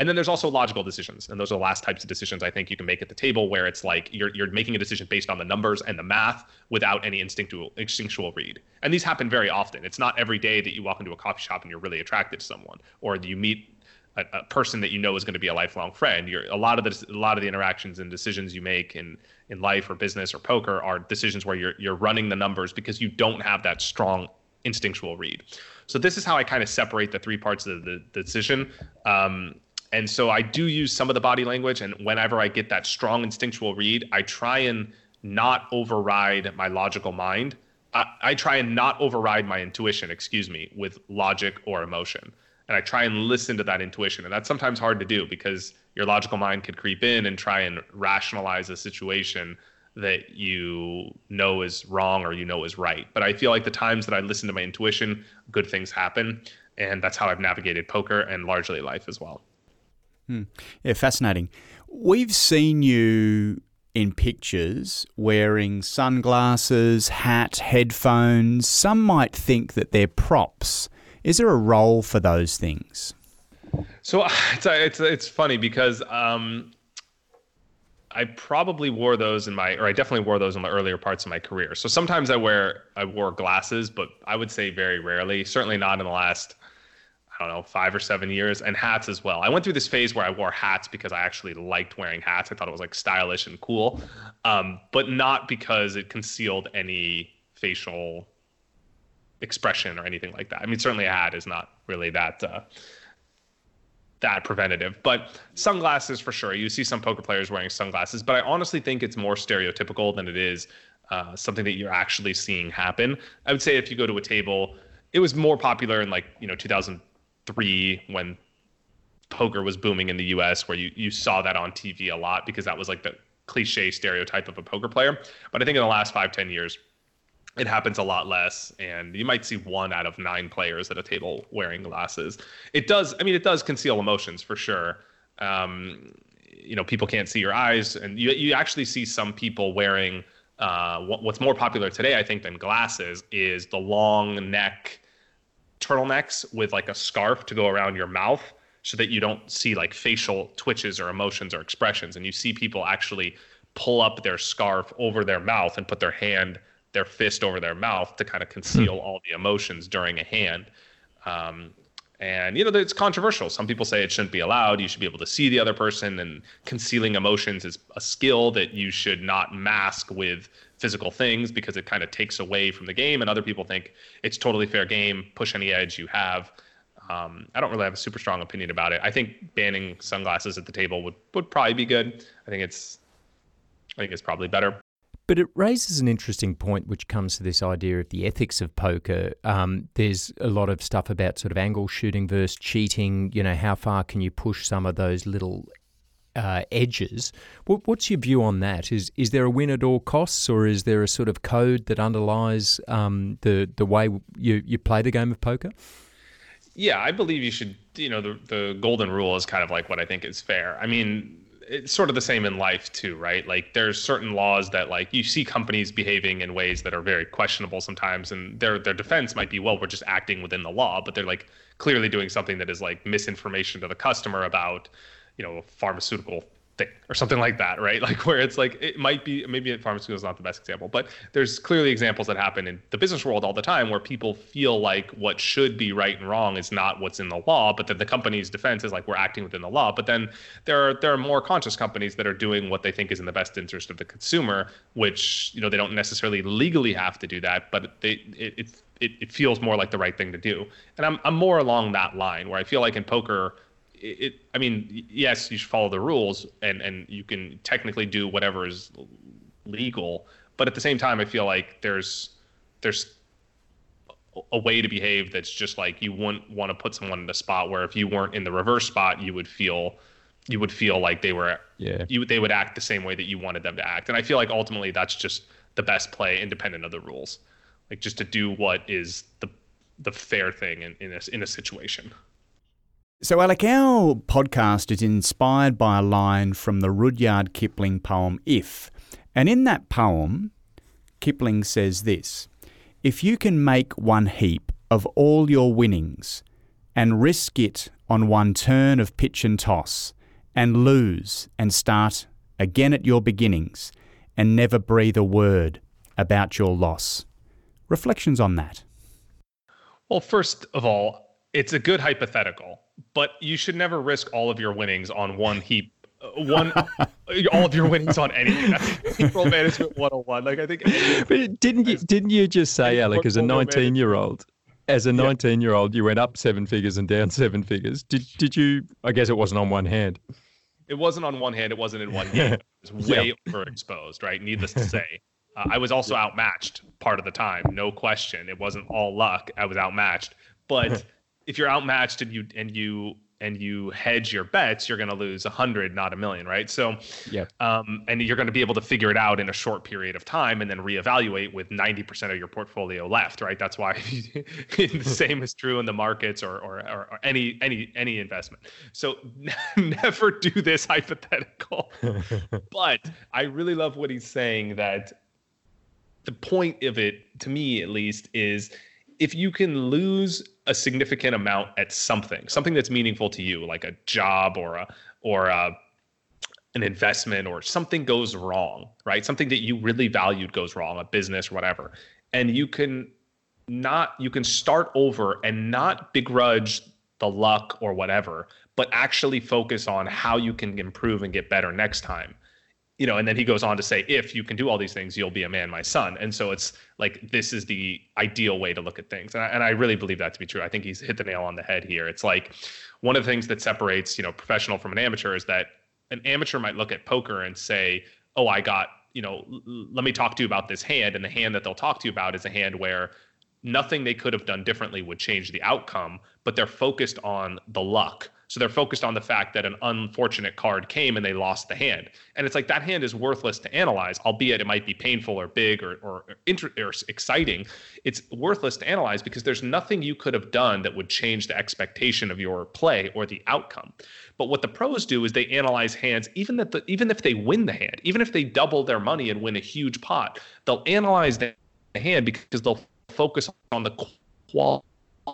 And then there's also logical decisions, and those are the last types of decisions I think you can make at the table, where it's like you're you're making a decision based on the numbers and the math without any instinctual instinctual read. And these happen very often. It's not every day that you walk into a coffee shop and you're really attracted to someone, or you meet a, a, person that you know is going to be a lifelong friend. You're a lot of the a lot of the interactions and decisions you make in in life or business or poker are decisions where you're you're running the numbers because you don't have that strong instinctual read. So this is how I kind of separate the three parts of the, the decision. Um, and so I do use some of the body language. And whenever I get that strong instinctual read, I try and not override my logical mind. I, I try and not override my intuition, excuse me, with logic or emotion. And I try and listen to that intuition. And that's sometimes hard to do because your logical mind could creep in and try and rationalize a situation that you know is wrong or you know is right. But I feel like the times that I listen to my intuition, good things happen. And that's how I've navigated poker and largely life as well. Hmm. Yeah, fascinating. We've seen you in pictures wearing sunglasses, hat, headphones. Some might think that they're props. Is there a role for those things? So [laughs] it's it's it's funny because um, I probably wore those in my, or I definitely wore those in the earlier parts of my career. So sometimes I wear, I wore glasses, but I would say very rarely. Certainly not in the last, I don't know, five or seven years, and hats as well. I went through this phase where I wore hats because I actually liked wearing hats. I thought it was like stylish and cool, um, but not because it concealed any facial expression or anything like that. I mean, certainly a hat is not really that. Uh, that preventative. But sunglasses for sure. You see some poker players wearing sunglasses, but I honestly think it's more stereotypical than it is uh, something that you're actually seeing happen. I would say if you go to a table, it was more popular in like you know 2003 when poker was booming in the U.S., where you you saw that on TV a lot because that was like the cliche stereotype of a poker player. But I think in the last five ten years, it happens a lot less and you might see one out of nine players at a table wearing glasses. It does i mean it does conceal emotions for sure. Um, you know people can't see your eyes and you, you actually see some people wearing uh, what, what's more popular today i think than glasses is the long neck turtlenecks with like a scarf to go around your mouth so that you don't see like facial twitches or emotions or expressions. And you see people actually pull up their scarf over their mouth and put their hand their fist over their mouth to kind of conceal all the emotions during a hand. Um, and you know it's controversial. Some people say it shouldn't be allowed. You should be able to see the other person, and concealing emotions is a skill that you should not mask with physical things because it kind of takes away from the game. And other people think it's totally fair game. Push any edge you have. Um, I don't really have a super strong opinion about it. I think banning sunglasses at the table would would probably be good. I think it's I think it's probably better. But it raises an interesting point, which comes to this idea of the ethics of poker. Um, there's a lot of stuff about sort of angle shooting versus cheating. You know, how far can you push some of those little uh, edges? What, what's your view on that? Is is there a win at all costs, or is there a sort of code that underlies um, the the way you you play the game of poker? Yeah, I believe you should. You know, the the golden rule is kind of like what I think is fair. I mean, it's sort of the same in life too, right? Like there's certain laws that like you see companies behaving in ways that are very questionable sometimes, and their their defense might be, well, we're just acting within the law, but they're like clearly doing something that is like misinformation to the customer about, you know, pharmaceutical thing or something like that, right? [laughs] Like where it's like it might be maybe pharmaceutical is not the best example, but there's clearly examples that happen in the business world all the time where people feel like what should be right and wrong is not what's in the law, but that the company's defense is like we're acting within the law. But then there are there are more conscious companies that are doing what they think is in the best interest of the consumer, which you know they don't necessarily legally have to do that, but they it, it it, it feels more like the right thing to do. And I'm I'm more along that line where I feel like in poker it, I mean, yes, you should follow the rules, and and you can technically do whatever is legal, but at the same time, I feel like there's there's a way to behave that's just like you wouldn't want to put someone in a spot where if you weren't in the reverse spot, you would feel you would feel like they were yeah you they would act the same way that you wanted them to act, and I feel like ultimately that's just the best play, independent of the rules, like just to do what is the the fair thing in in a, in a situation. So, Alec, our podcast is inspired by a line from the Rudyard Kipling poem If. And in that poem, Kipling says this If you can make one heap of all your winnings and risk it on one turn of pitch and toss, and lose and start again at your beginnings, and never breathe a word about your loss. Reflections on that. Well, first of all, it's a good hypothetical but you should never risk all of your winnings on one heap uh, one all of your winnings on anything. Bankroll management 101. Like I think But didn't you didn't you just say, Alec, as a 19 year old, as a 19 year old, you went up seven figures and down seven figures. Did did you I guess it wasn't on one hand. It wasn't on one hand, it wasn't in one [laughs] game. It was way yep. overexposed, right? Needless to say. [laughs] Uh, I was also outmatched part of the time, no question. It wasn't all luck. I was outmatched. But [laughs] if you're outmatched and you and you and you hedge your bets, you're going to lose a hundred, not a million, right? So, yeah. Um, and you're going to be able to figure it out in a short period of time, and then reevaluate with 90% of your portfolio left, right? That's why [laughs] the [laughs] same is true in the markets or, or or, or any any any investment. So, [laughs] never do this hypothetical. but I really love what he's saying that the point of it, to me at least, is if you can lose a significant amount at something, something that's meaningful to you, like a job or a or a an investment or something goes wrong, right? Something that you really valued goes wrong, a business or whatever. And you can not you can start over and not begrudge the luck or whatever, but actually focus on how you can improve and get better next time. You know, and then he goes on to say, if you can do all these things, you'll be a man, my son. And so it's like this is the ideal way to look at things, and I, and I really believe that to be true. I think he's hit the nail on the head here. It's like one of the things that separates you know professional from an amateur is that an amateur might look at poker and say, "Oh, I got you know, l- let me talk to you about this hand," and the hand that they'll talk to you about is a hand where nothing they could have done differently would change the outcome, but they're focused on the luck. So they're focused on the fact that an unfortunate card came and they lost the hand. And it's like that hand is worthless to analyze, albeit it might be painful or big or or, inter- or exciting. It's worthless to analyze because there's nothing you could have done that would change the expectation of your play or the outcome. But what the pros do is they analyze hands, even that the, even if they win the hand, even if they double their money and win a huge pot, they'll analyze the hand because they'll focus on the quality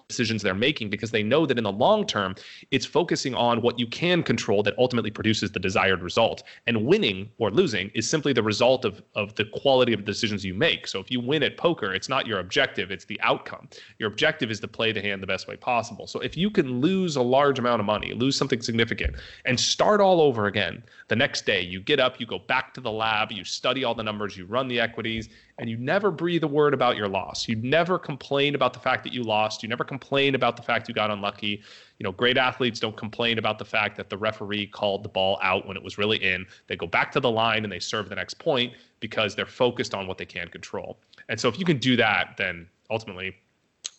decisions they're making because they know that in the long term it's focusing on what you can control that ultimately produces the desired result. And winning or losing is simply the result of of the quality of the decisions you make. So if you win at poker it's not your objective it's the outcome. Your objective is to play the hand the best way possible. So if you can lose a large amount of money lose something significant and start all over again the next day you get up you go back to the lab you study all the numbers you run the equities and you never breathe a word about your loss. You never complain about the fact that you lost. You never complain about the fact you got unlucky. You know, great athletes don't complain about the fact that the referee called the ball out when it was really in. They go back to the line and they serve the next point because they're focused on what they can control. And so if you can do that, then ultimately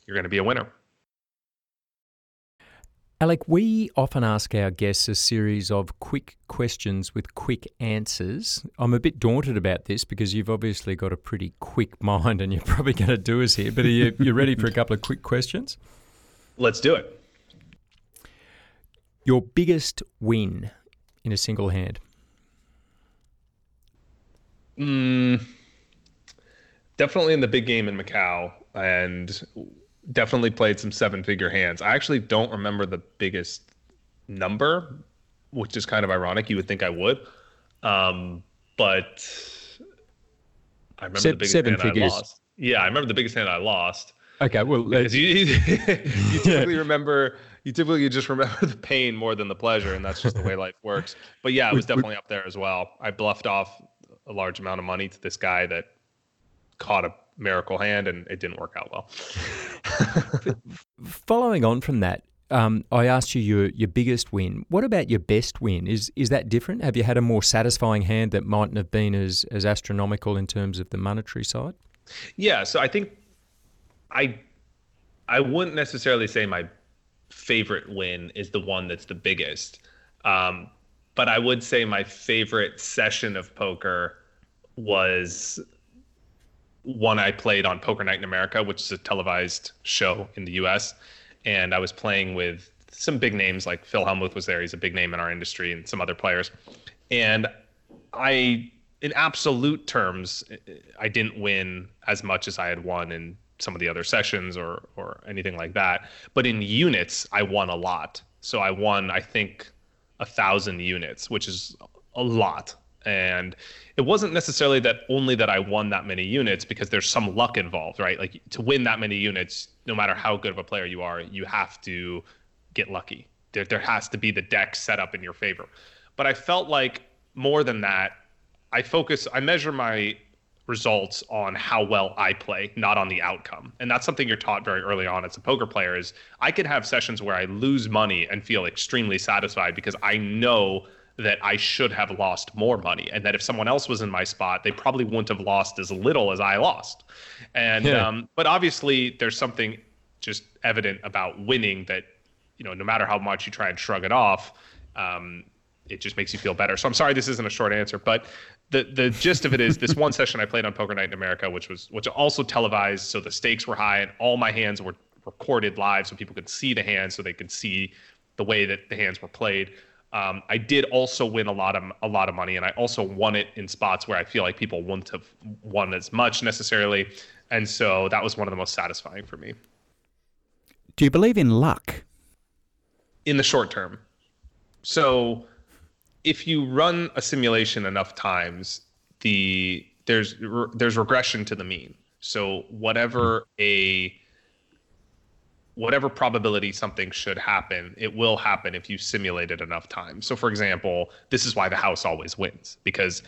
you're going to be a winner. Alec, we often ask our guests a series of quick questions with quick answers. I'm a bit daunted about this because you've obviously got a pretty quick [laughs] mind and you're probably going to do us here. But are you you ready for a couple of quick questions? Let's do it. Your biggest win in a single hand? Mm, definitely in the big game in Macau. And definitely played some seven figure hands. I actually don't remember the biggest number, which is kind of ironic. You would think I would. Um, but I remember Se- the biggest seven hand figures. I lost. Yeah, I remember the biggest hand I lost. Okay, well, Because you, you, [laughs] you [laughs] typically remember you typically just remember [laughs] the pain more than the pleasure, and that's just the way life works. But yeah, it was definitely up there as well. I bluffed off a large amount of money to this guy that caught a miracle hand, and it didn't work out well. [laughs] following on from that, um, I asked you your, your biggest win. What about your best win? Is is that different? Have you had a more satisfying hand that mightn't have been as, as astronomical in terms of the monetary side? Yeah, so I think I I wouldn't necessarily say my favorite win is the one that's the biggest. Um, but I would say my favorite session of poker was one I played on Poker Night in America, which is a televised show in the US. And I was playing with some big names like Phil Hellmuth was there. He's a big name in our industry and some other players. And I, in absolute terms, I didn't win as much as I had won in some of the other sessions or or anything like that. But in units, I won a lot. So I won, I think, a thousand units, which is a lot. And it wasn't necessarily that only that I won that many units because there's some luck involved, right? Like to win that many units, no matter how good of a player you are, you have to get lucky. There, there has to be the deck set up in your favor. But I felt like more than that, I focus, I measure my results on how well I play, not on the outcome. And that's something you're taught very early on as a poker player is I could have sessions where I lose money and feel extremely satisfied because I know that I should have lost more money and that if someone else was in my spot, they probably wouldn't have lost as little as I lost. And Yeah. um, but obviously there's something just evident about winning that you know no matter how much you try and shrug it off, um, it just makes you feel better. So I'm sorry this isn't a short answer, but the the gist of it is this one [laughs] session I played on Poker Night in America, which was which also televised, so the stakes were high and all my hands were recorded live, so people could see the hands, so they could see the way that the hands were played. Um, I did also win a lot of a lot of money, and I also won it in spots where I feel like people wouldn't have won as much necessarily, and so that was one of the most satisfying for me Do you believe in luck? in the short term. So if you run a simulation enough times, the there's there's regression to the mean. So whatever a whatever probability something should happen, it will happen if you simulate it enough times. So for example, this is why the house always wins because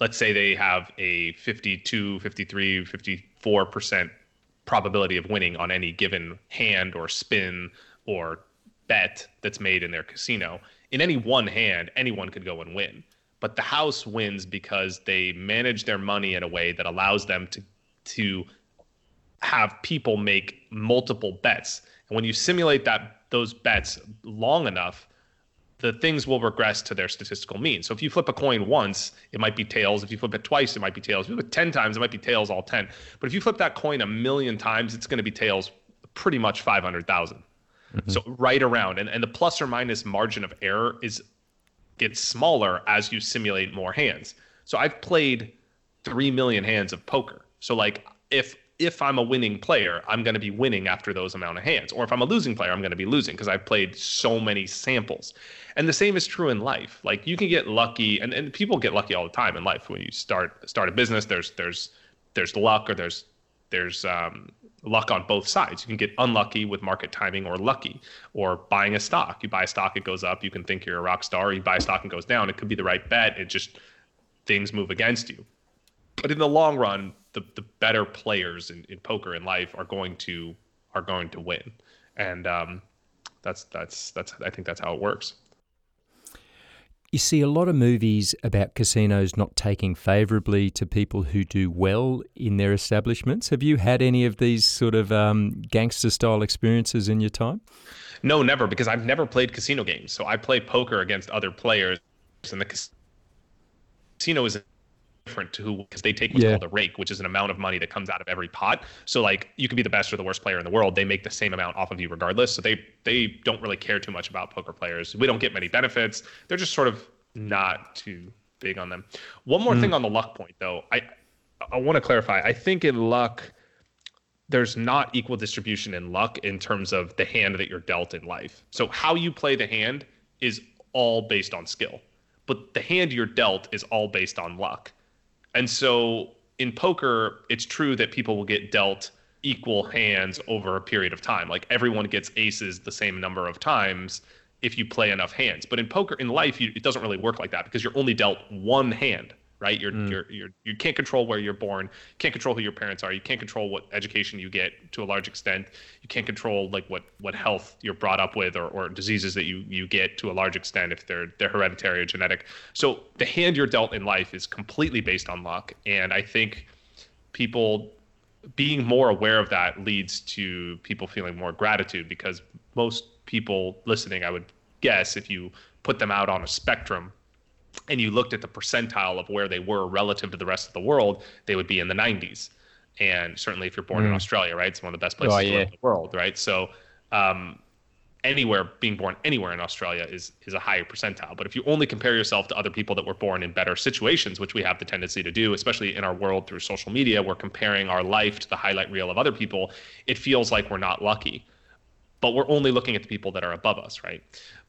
let's say they have a 52, 53, 54% probability of winning on any given hand or spin or bet that's made in their casino. In any one hand, anyone could go and win. But the house wins because they manage their money in a way that allows them to to have people make multiple bets. And when you simulate that those bets long enough, the things will regress to their statistical mean. So if you flip a coin once, it might be tails. If you flip it twice, it might be tails. If you flip it 10 times, it might be tails all 10. But if you flip that coin a million times, it's going to be tails pretty much 500,000. Mm-hmm. So right around. And, and the plus or minus margin of error is gets smaller as you simulate more hands. So I've played 3 million hands of poker. So like if if I'm a winning player, I'm going to be winning after those amount of hands. Or if I'm a losing player, I'm going to be losing because I've played so many samples. And the same is true in life. Like you can get lucky and, and people get lucky all the time in life. When you start start a business, there's there's there's luck or there's there's um, luck on both sides. You can get unlucky with market timing or lucky or buying a stock. You buy a stock, it goes up. You can think you're a rock star. You buy a stock and goes down. It could be the right bet. It just things move against you. But in the long run, the the better players in, in poker in life are going to are going to win, and um, that's that's that's I think that's how it works. You see a lot of movies about casinos not taking favorably to people who do well in their establishments. Have you had any of these sort of um, gangster style experiences in your time? No, never, because I've never played casino games. So I play poker against other players, and the casino is different to who because they take what's yeah. called a rake, which is an amount of money that comes out of every pot. So like you can be the best or the worst player in the world, they make the same amount off of you regardless. So they they don't really care too much about poker players. We don't get many benefits. They're just sort of not too big on them. One more mm. thing on the luck point though. I I want to clarify. I think in luck there's not equal distribution in luck in terms of the hand that you're dealt in life. So how you play the hand is all based on skill. But the hand you're dealt is all based on luck. And so in poker, it's true that people will get dealt equal hands over a period of time. Like everyone gets aces the same number of times if you play enough hands. But in poker, in life, you, it doesn't really work like that because you're only dealt one hand right? You're, mm. you're, you're, you can't control where you're born. You can't control who your parents are. You can't control what education you get to a large extent. You can't control like what, what health you're brought up with or, or diseases that you, you get to a large extent if they're, they're hereditary or genetic. So the hand you're dealt in life is completely based on luck. And I think people being more aware of that leads to people feeling more gratitude because most people listening, I would guess, if you put them out on a spectrum and you looked at the percentile of where they were relative to the rest of the world, they would be in the 90s. And certainly, if you're born mm. in Australia, right, it's one of the best places oh, yeah. in the world, right? So, um, anywhere being born anywhere in Australia is is a higher percentile. But if you only compare yourself to other people that were born in better situations, which we have the tendency to do, especially in our world through social media, we're comparing our life to the highlight reel of other people. It feels like we're not lucky, but we're only looking at the people that are above us, right?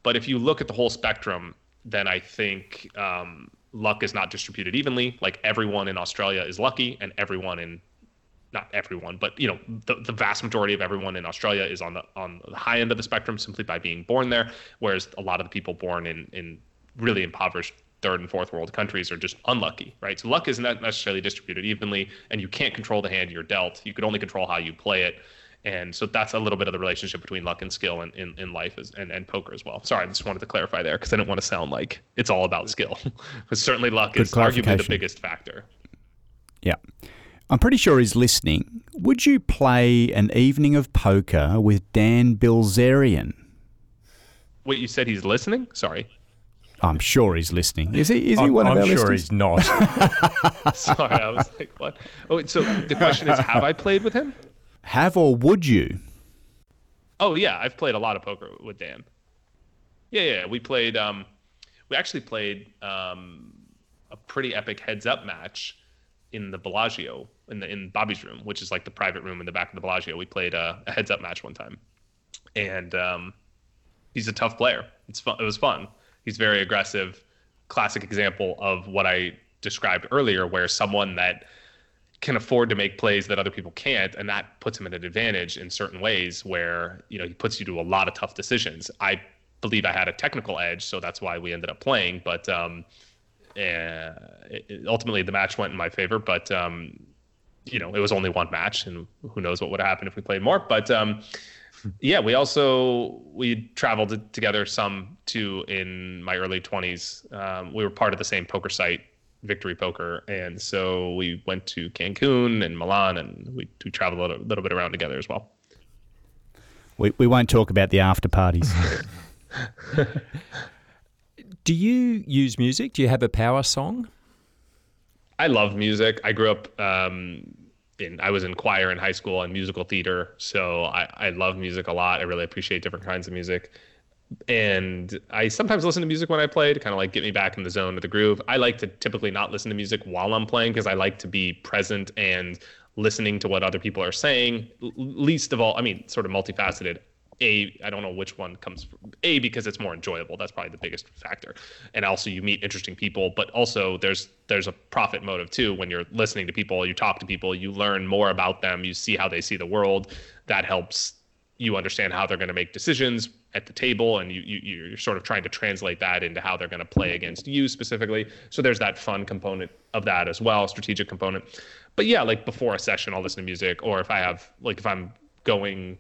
But if you look at the whole spectrum, then I think um, luck is not distributed evenly. Like everyone in Australia is lucky, and everyone in not everyone, but you know the, the vast majority of everyone in Australia is on the on the high end of the spectrum simply by being born there, whereas a lot of the people born in in really impoverished third and fourth world countries are just unlucky, right? So luck is not necessarily distributed evenly, and you can't control the hand you're dealt. You could only control how you play it. And so that's a little bit of the relationship between luck and skill in, in, in life as, and, and poker as well. Sorry, I just wanted to clarify there because I didn't want to sound like it's all about skill. [laughs] but certainly luck Good is arguably the biggest factor. Yeah. I'm pretty sure he's listening. Would you play an evening of poker with Dan Bilzerian? Wait, you said he's listening? Sorry. I'm sure he's listening. Is he? Is he I'm, one of I'm our sure listeners? he's not. [laughs] Sorry, I was like, what? Oh, so the question is, have I played with him? Have or would you? Oh yeah, I've played a lot of poker with Dan. Yeah, yeah, we played. Um, we actually played um, a pretty epic heads up match in the Bellagio in the in Bobby's room, which is like the private room in the back of the Bellagio. We played a, a heads up match one time, and um, he's a tough player. It's fun. It was fun. He's very aggressive. classic example of what I described earlier, where someone that can afford to make plays that other people can't, and that puts him at an advantage in certain ways where you know he puts you to a lot of tough decisions. I believe I had a technical edge, so that's why we ended up playing. But um, it, ultimately, the match went in my favor. But um, you know, it was only one match, and who knows what would have happened if we played more. But um, yeah, we also we traveled together some too in my early 20s. Um, we were part of the same poker site Victory Poker, and so we went to Cancun and Milan, and we we traveled a little, little bit around together as well. We we won't talk about the after parties. [laughs] Do you use music? Do you have a power song? I love music. I grew up um, in I was in choir in high school and musical theater, so I, I love music a lot. I really appreciate different kinds of music and I sometimes listen to music when I play to kind of like get me back in the zone of the groove. I like to typically not listen to music while I'm playing because I like to be present and listening to what other people are saying. L- least of all, I mean, sort of multifaceted. A, I don't know which one comes from. A because it's more enjoyable. That's probably the biggest factor. And also you meet interesting people, but also there's there's a profit motive too. When you're listening to people, you talk to people, you learn more about them, you see how they see the world. That helps you understand how they're going to make decisions at the table and you, you you're sort of trying to translate that into how they're going to play against you specifically. So there's that fun component of that as well strategic component. But yeah like before a session i'll listen to music or if i have like if i'm going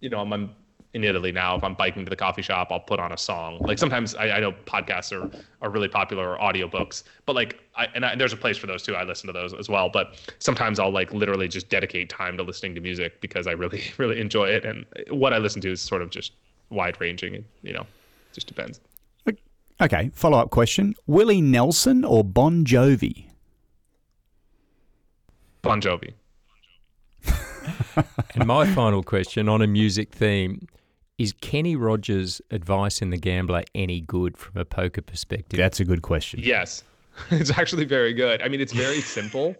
you know i'm, in Italy now. If I'm biking to the coffee shop, I'll put on a song. Like sometimes I, I know podcasts are, are really popular or audiobooks, but like I, and I, there's a place for those too. I listen to those as well. But sometimes I'll like literally just dedicate time to listening to music because I really [laughs] really enjoy it. And what I listen to is sort of just wide ranging. And you know, just depends. Okay. Follow up question: Willie Nelson or Bon Jovi? Bon Jovi. [laughs] and my final question on a music theme is Kenny Rogers' advice in The Gambler any good from a poker perspective? That's a good question. Yes. [laughs] It's actually very good. I mean, it's very [laughs] simple,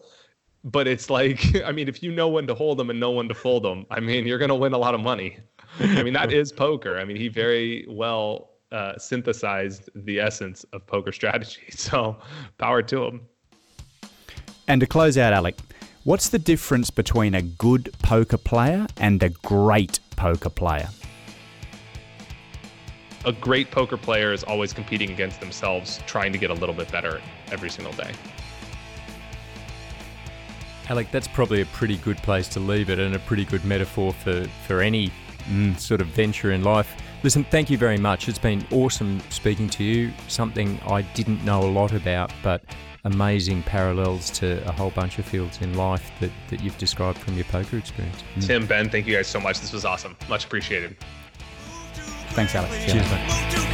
but it's like, [laughs] I mean, if you know when to hold them and know when to fold them, I mean, you're going to win a lot of money. I mean, that is poker. I mean, he very well uh, synthesized the essence of poker strategy. So, power to him. And to close out, Alec, what's the difference between a good poker player and a great poker player? A great poker player is always competing against themselves, trying to get a little bit better every single day. Alec, that's probably a pretty good place to leave it and a pretty good metaphor for, for any mm, sort of venture in life. Listen, thank you very much. It's been awesome speaking to you. Something I didn't know a lot about, but amazing parallels to a whole bunch of fields in life that, that you've described from your poker experience. Tim, Ben, thank you guys so much. This was awesome. Much appreciated. Thanks, Alex. Cheers, mate.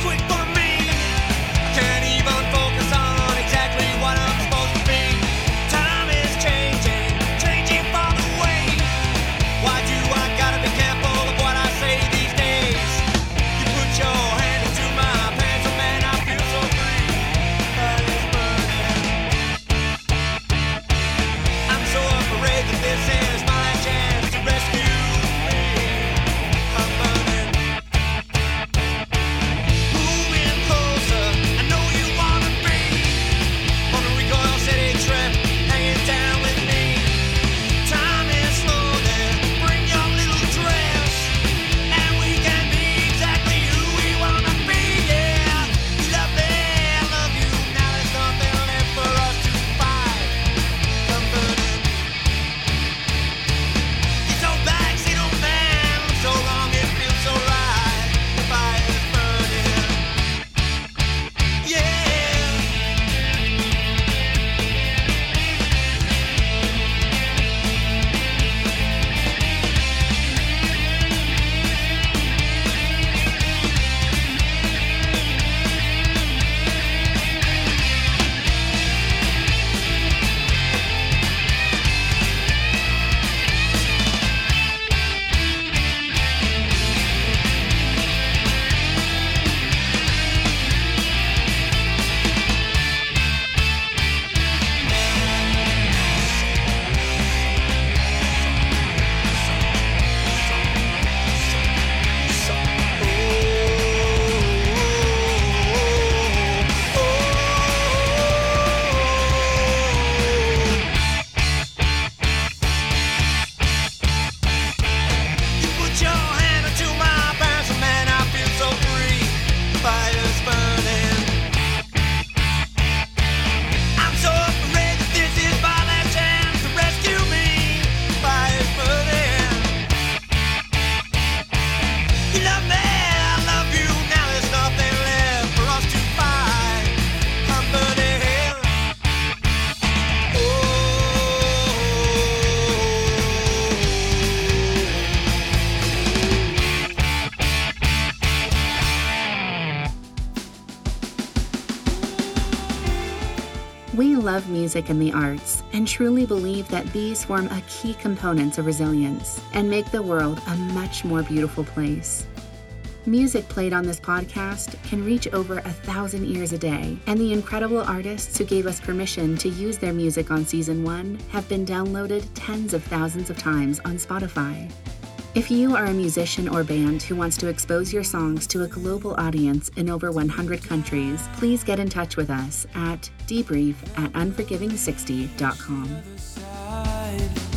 Music and the arts and truly believe that these form a key components of resilience and make the world a much more beautiful place. Music played on this podcast can reach over a thousand ears a day, and the incredible artists who gave us permission to use their music on season one have been downloaded tens of thousands of times on Spotify. If you are a musician or band who wants to expose your songs to a global audience in over 100 countries, please get in touch with us at debrief at unforgiving60.com.